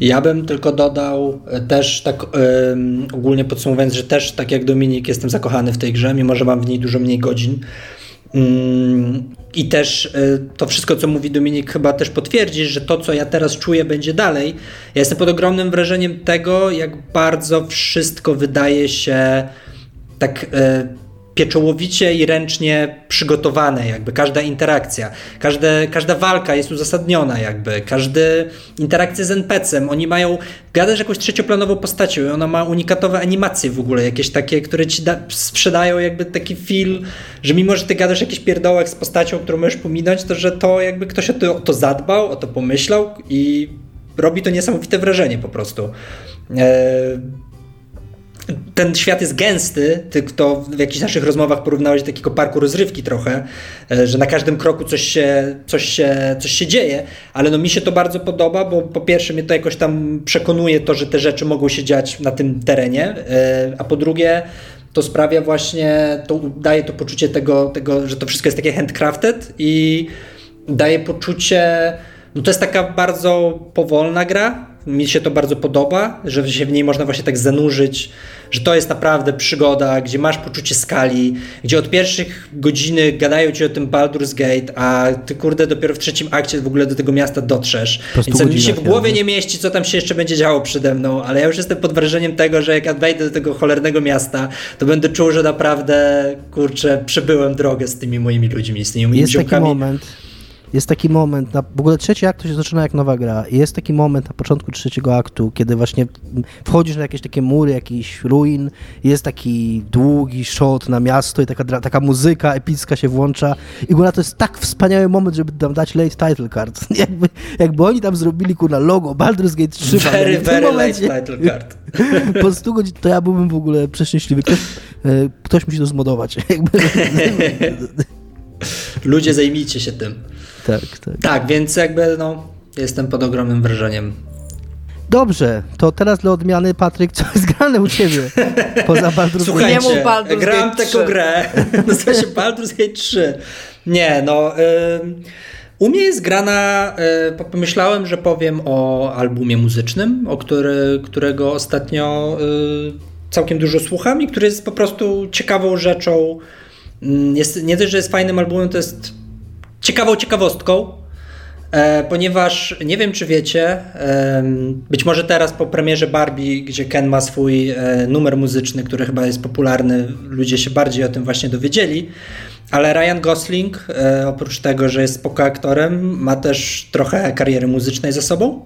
Ja bym tylko dodał e, też tak ogólnie podsumowując, że też tak jak Dominik jestem zakochany w tej grze, mimo że mam w niej dużo mniej godzin. Mm, I też e, to wszystko, co mówi Dominik, chyba też potwierdzi, że to, co ja teraz czuję, będzie dalej. Ja jestem pod ogromnym wrażeniem tego, jak bardzo wszystko wydaje się tak e, pieczołowicie i ręcznie przygotowane, jakby każda interakcja, każde, każda walka jest uzasadniona, jakby każda interakcja z NPC-em, oni mają, gadasz jakąś trzecioplanową postacią i ona ma unikatowe animacje w ogóle, jakieś takie, które ci da, sprzedają jakby taki feel, że mimo, że ty gadasz jakiś pierdołek z postacią, którą możesz pominąć, to że to jakby ktoś o to, o to zadbał, o to pomyślał i robi to niesamowite wrażenie po prostu. Eee, ten świat jest gęsty, ty kto w jakichś naszych rozmowach porównałeś do takiego parku rozrywki trochę, e, że na każdym kroku coś się, coś się, coś się dzieje, ale no mi się to bardzo podoba, bo po pierwsze mnie to jakoś tam przekonuje to, że te rzeczy mogą się dziać na tym terenie, e, a po drugie to sprawia właśnie, to daje to poczucie tego, tego że to wszystko jest takie handcrafted i daje poczucie, no to jest taka bardzo powolna gra, mi się to bardzo podoba, że się w niej można właśnie tak zanurzyć, że to jest naprawdę przygoda, gdzie masz poczucie skali, gdzie od pierwszych godziny gadają ci o tym Baldur's Gate, a ty kurde dopiero w trzecim akcie w ogóle do tego miasta dotrzesz. Więc mi się w głowie nie mieści, co tam się jeszcze będzie działo przede mną, ale ja już jestem pod wrażeniem tego, że jak ja wejdę do tego cholernego miasta, to będę czuł, że naprawdę kurczę, przebyłem drogę z tymi moimi ludźmi, z tymi moimi Jest taki moment jest taki moment, na, w ogóle trzeci akt to się zaczyna jak nowa gra i jest taki moment na początku trzeciego aktu, kiedy właśnie wchodzisz na jakieś takie mury, jakiś ruin, jest taki długi shot na miasto i taka, taka muzyka epicka się włącza i góra to jest tak wspaniały moment, żeby tam dać late title card. *laughs* Jakby, jakby oni tam zrobili kurna logo Baldur's Gate 3 very, very momencie, late title card. *laughs* po 100 godzin to ja byłbym w ogóle przeszczęśliwy. Ktoś, e, ktoś musi to zmodować. *laughs* Ludzie zajmijcie się tym. Tak, tak. Tak, więc jakby no, jestem pod ogromnym wrażeniem. Dobrze, to teraz dla odmiany, Patryk, co jest grane u ciebie poza Baldur's Słuchajcie, nie Baldur's grałem taką grę, *laughs* nazywa się Baldur's Gate 3. Nie, no... Y u mnie jest grana, y, pomyślałem, że powiem o albumie muzycznym, o który, którego ostatnio y, całkiem dużo słucham i który jest po prostu ciekawą rzeczą. Mm, jest, nie dość, że jest fajnym albumem, to jest ciekawą ciekawostką. e, ponieważ nie wiem, czy wiecie, być może teraz po premierze Barbie, gdzie Ken ma swój e, numer muzyczny, który chyba jest popularny, ludzie się bardziej o tym właśnie dowiedzieli, ale Ryan Gosling, e, oprócz tego, że jest spoko aktorem, ma też trochę kariery muzycznej za sobą.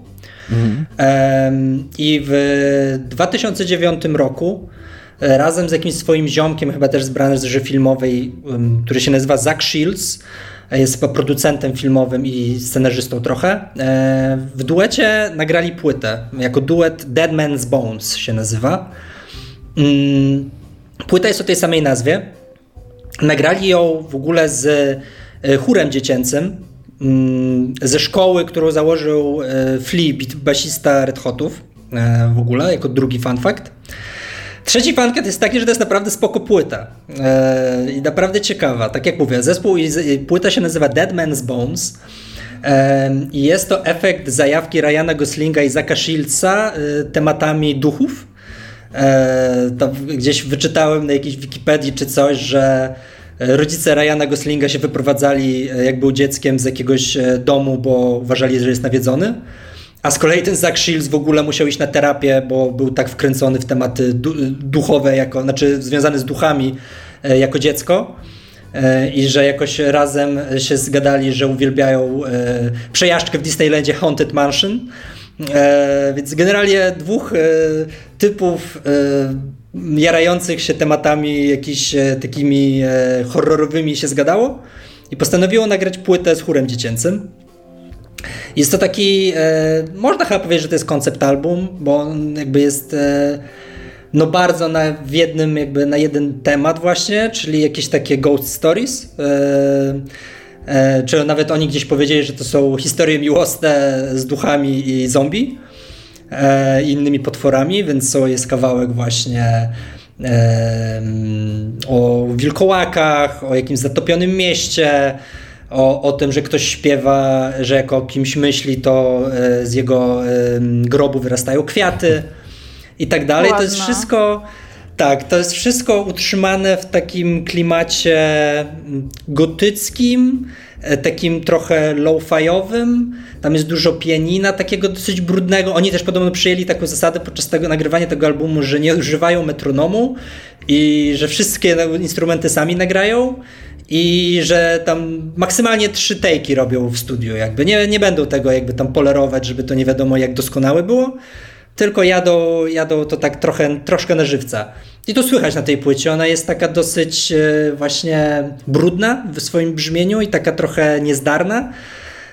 Mhm. I w 2009 roku razem z jakimś swoim ziomkiem, chyba też z branży filmowej, który się nazywa Zach Shields, jest chyba producentem filmowym i scenarzystą trochę. E, w duecie nagrali płytę, jako duet Dead Man's Bones się nazywa. Mm, płyta jest o tej samej nazwie. Nagrali ją w ogóle z e, chórem dziecięcym, mm, ze szkoły, którą założył e, Flea, basista Red Hotów w ogóle, jako drugi fun fact. Trzeci fankat jest taki, że to jest naprawdę spoko płyta e, i naprawdę ciekawa. Tak jak mówię, zespół i płyta się nazywa Dead Man's Bones. E, I jest to efekt zajawki Ryana Goslinga i Zaka Shieldsa e, tematami duchów. To gdzieś wyczytałem na jakiejś Wikipedii czy coś, że rodzice Ryana Goslinga się wyprowadzali, jak był dzieckiem, z jakiegoś domu, bo uważali, że jest nawiedzony. A z kolei ten Zach Shields w ogóle musiał iść na terapię, bo był tak wkręcony w tematy duchowe, jako, znaczy związane z duchami e, jako dziecko. E, I że jakoś razem się zgadali, że uwielbiają e, przejażdżkę w Disneylandzie Haunted Mansion. Więc generalnie dwóch typów jarających się tematami jakiś takimi horrorowymi się zgadało i postanowiło nagrać płytę z chórem dziecięcym. Jest to taki, e, można chyba powiedzieć, że to jest koncept album, bo on jakby jest e, no bardzo na, w jednym, jakby na jeden temat właśnie, czyli jakieś takie ghost stories. E, e, czy nawet oni gdzieś powiedzieli, że to są historie miłosne z duchami i zombie e, i innymi potworami, więc to jest kawałek właśnie e, o wilkołakach, o jakimś zatopionym mieście, o, o tym, że ktoś śpiewa, że jak o kimś myśli, to e, z jego grobu wyrastają kwiaty i tak dalej. Ładna. To jest wszystko. Tak, to jest wszystko utrzymane w takim klimacie gotyckim, takim trochę low-fiowym. Tam jest dużo pianina, takiego dosyć brudnego. Oni też podobno przyjęli taką zasadę podczas tego nagrywania tego albumu, że nie używają metronomu i że wszystkie instrumenty sami nagrają i że tam maksymalnie trzy tejki robią w studiu, jakby nie, nie będą tego jakby tam polerować, żeby to nie wiadomo jak doskonałe było, tylko jadą, jadą to tak trochę, troszkę na żywca. I to słychać na tej płycie, ona jest taka dosyć e, właśnie brudna w swoim brzmieniu i taka trochę niezdarna,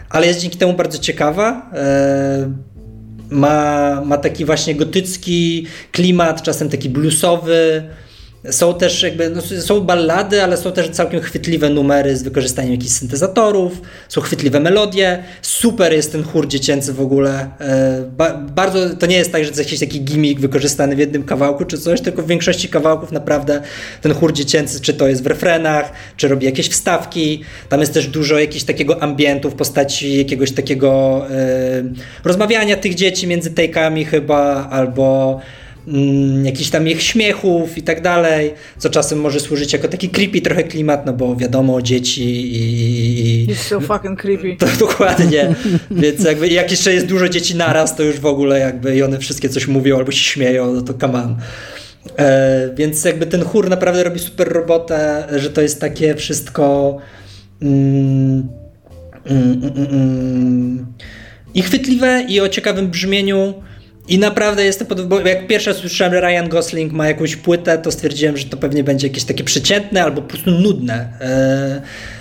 ale jest dzięki temu bardzo ciekawa. E, ma, ma taki właśnie gotycki klimat, czasem taki bluesowy, są też jakby, no, są ballady, ale są też całkiem chwytliwe numery z wykorzystaniem jakichś syntezatorów, są chwytliwe melodie, super jest ten chór dziecięcy w ogóle. E, ba bardzo, to nie jest tak, że to jest jakiś taki gimmick wykorzystany w jednym kawałku czy coś, tylko w większości kawałków naprawdę ten chór dziecięcy, czy to jest w refrenach, czy robi jakieś wstawki, tam jest też dużo jakiegoś takiego ambientu w postaci jakiegoś takiego e, rozmawiania tych dzieci między take'ami chyba, albo mm, jakichś tam ich śmiechów i tak dalej, co czasem może służyć jako taki creepy trochę klimat, no bo wiadomo, dzieci i... It's so fucking creepy. *laughs* To, dokładnie, więc jakby jak jeszcze jest dużo dzieci naraz, to już w ogóle jakby i one wszystkie coś mówią albo się śmieją, no to come on. E, więc jakby ten chór naprawdę robi super robotę, że to jest takie wszystko mm, mm, mm, mm, mm i chwytliwe i o ciekawym brzmieniu i naprawdę jestem pod... Bo jak pierwszy słyszałem, że Ryan Gosling ma jakąś płytę, to stwierdziłem, że to pewnie będzie jakieś takie przeciętne albo po prostu nudne.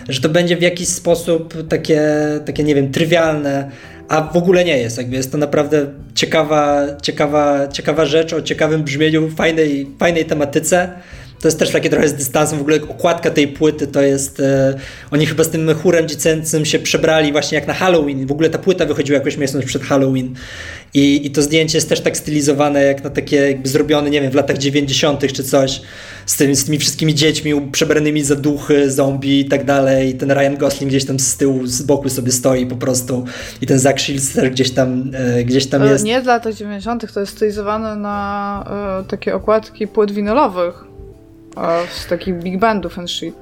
Yy, że to będzie w jakiś sposób takie, takie, nie wiem, trywialne, a w ogóle nie jest. Jakby jest to naprawdę ciekawa, ciekawa, ciekawa rzecz o ciekawym brzmieniu, fajnej, fajnej tematyce. To jest też takie trochę z dystansem, w ogóle okładka tej płyty to jest, e, oni chyba z tym chórem dziecięcym się przebrali właśnie jak na Halloween, w ogóle ta płyta wychodziła jakoś miesiąc przed Halloween i, i to zdjęcie jest też tak stylizowane jak na takie jakby zrobione, nie wiem, w latach 90. czy coś, z tymi, z tymi wszystkimi dziećmi przebranymi za duchy, zombie i tak dalej, i ten Ryan Gosling gdzieś tam z tyłu, z boku sobie stoi po prostu i ten Zach Shields też gdzieś tam, e, gdzieś tam e, jest. Nie w latach 90. to jest stylizowane na e, takie okładki płyt winylowych z takich big bandów and shit.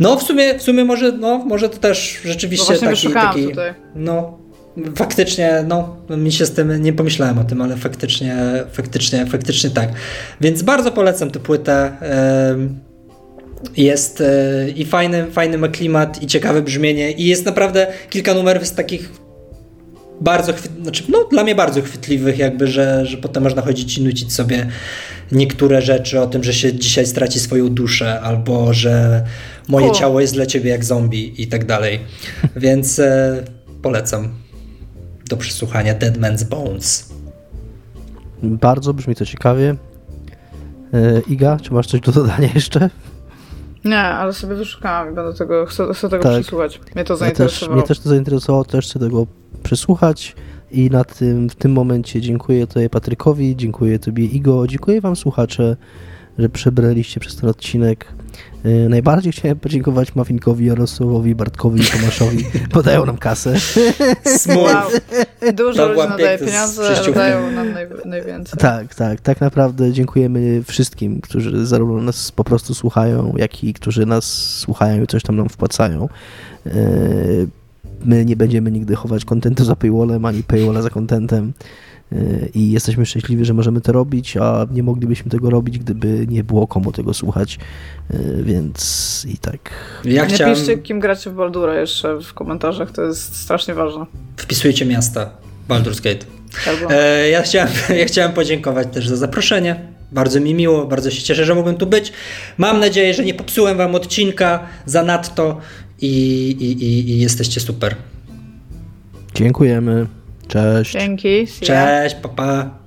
No w sumie, w sumie może, no, może to też rzeczywiście no taki, taki tutaj. no, faktycznie, no, mi się z tym, nie pomyślałem o tym, ale faktycznie, faktycznie, faktycznie tak. Więc bardzo polecam tę płytę. Jest e, i fajny, fajny ma klimat, i ciekawe brzmienie, i jest naprawdę kilka numerów z takich bardzo, znaczy, no, dla mnie bardzo chwytliwych, jakby, że, że potem można chodzić i nucić sobie niektóre rzeczy o tym, że się dzisiaj straci swoją duszę, albo że moje ciało jest dla ciebie jak zombie i tak dalej. *laughs* Więc e, polecam do przesłuchania Dead Man's Bones. Bardzo brzmi to ciekawie. E, Iga, czy masz coś do dodania *laughs* jeszcze? Nie, ale sobie wyszukałam i będę tego, chcę, chcę tego tak. przesłuchać. Mnie to zainteresowało. Ja też, mnie też to zainteresowało, też chcę tego przesłuchać. I na tym, w tym momencie dziękuję tutaj Patrykowi, dziękuję Tobie Igo, dziękuję Wam słuchacze, że przebraliście przez ten odcinek. E, najbardziej chciałem podziękować Mafinkowi, Jarosławowi, Bartkowi i Tomaszowi, *laughs* bo dają nam kasę. Wow. Dużo ludzi nadaje pieniądze, ale dają nam naj, najwięcej. Tak, tak. Tak naprawdę dziękujemy wszystkim, którzy zarówno nas po prostu słuchają, jak i którzy nas słuchają i coś tam nam wpłacają. E, my nie będziemy nigdy chować kontentu za paywallem, ani paywalla za kontentem i jesteśmy szczęśliwi, że możemy to robić, a nie moglibyśmy tego robić, gdyby nie było komu tego słuchać, więc i tak. Ja nie chciałem... piszcie, kim gracie w Baldura jeszcze w komentarzach, to jest strasznie ważne. Wpisujcie miasta, Baldur's Gate. E, ja, chciałem, *laughs* ja chciałem podziękować też za zaproszenie. Bardzo mi miło, bardzo się cieszę, że mogłem tu być. Mam nadzieję, że nie popsułem wam odcinka za nadto i, i, i, i jesteście super. Dziękujemy. Cześć. Dzięki. Cześć, papa. Pa.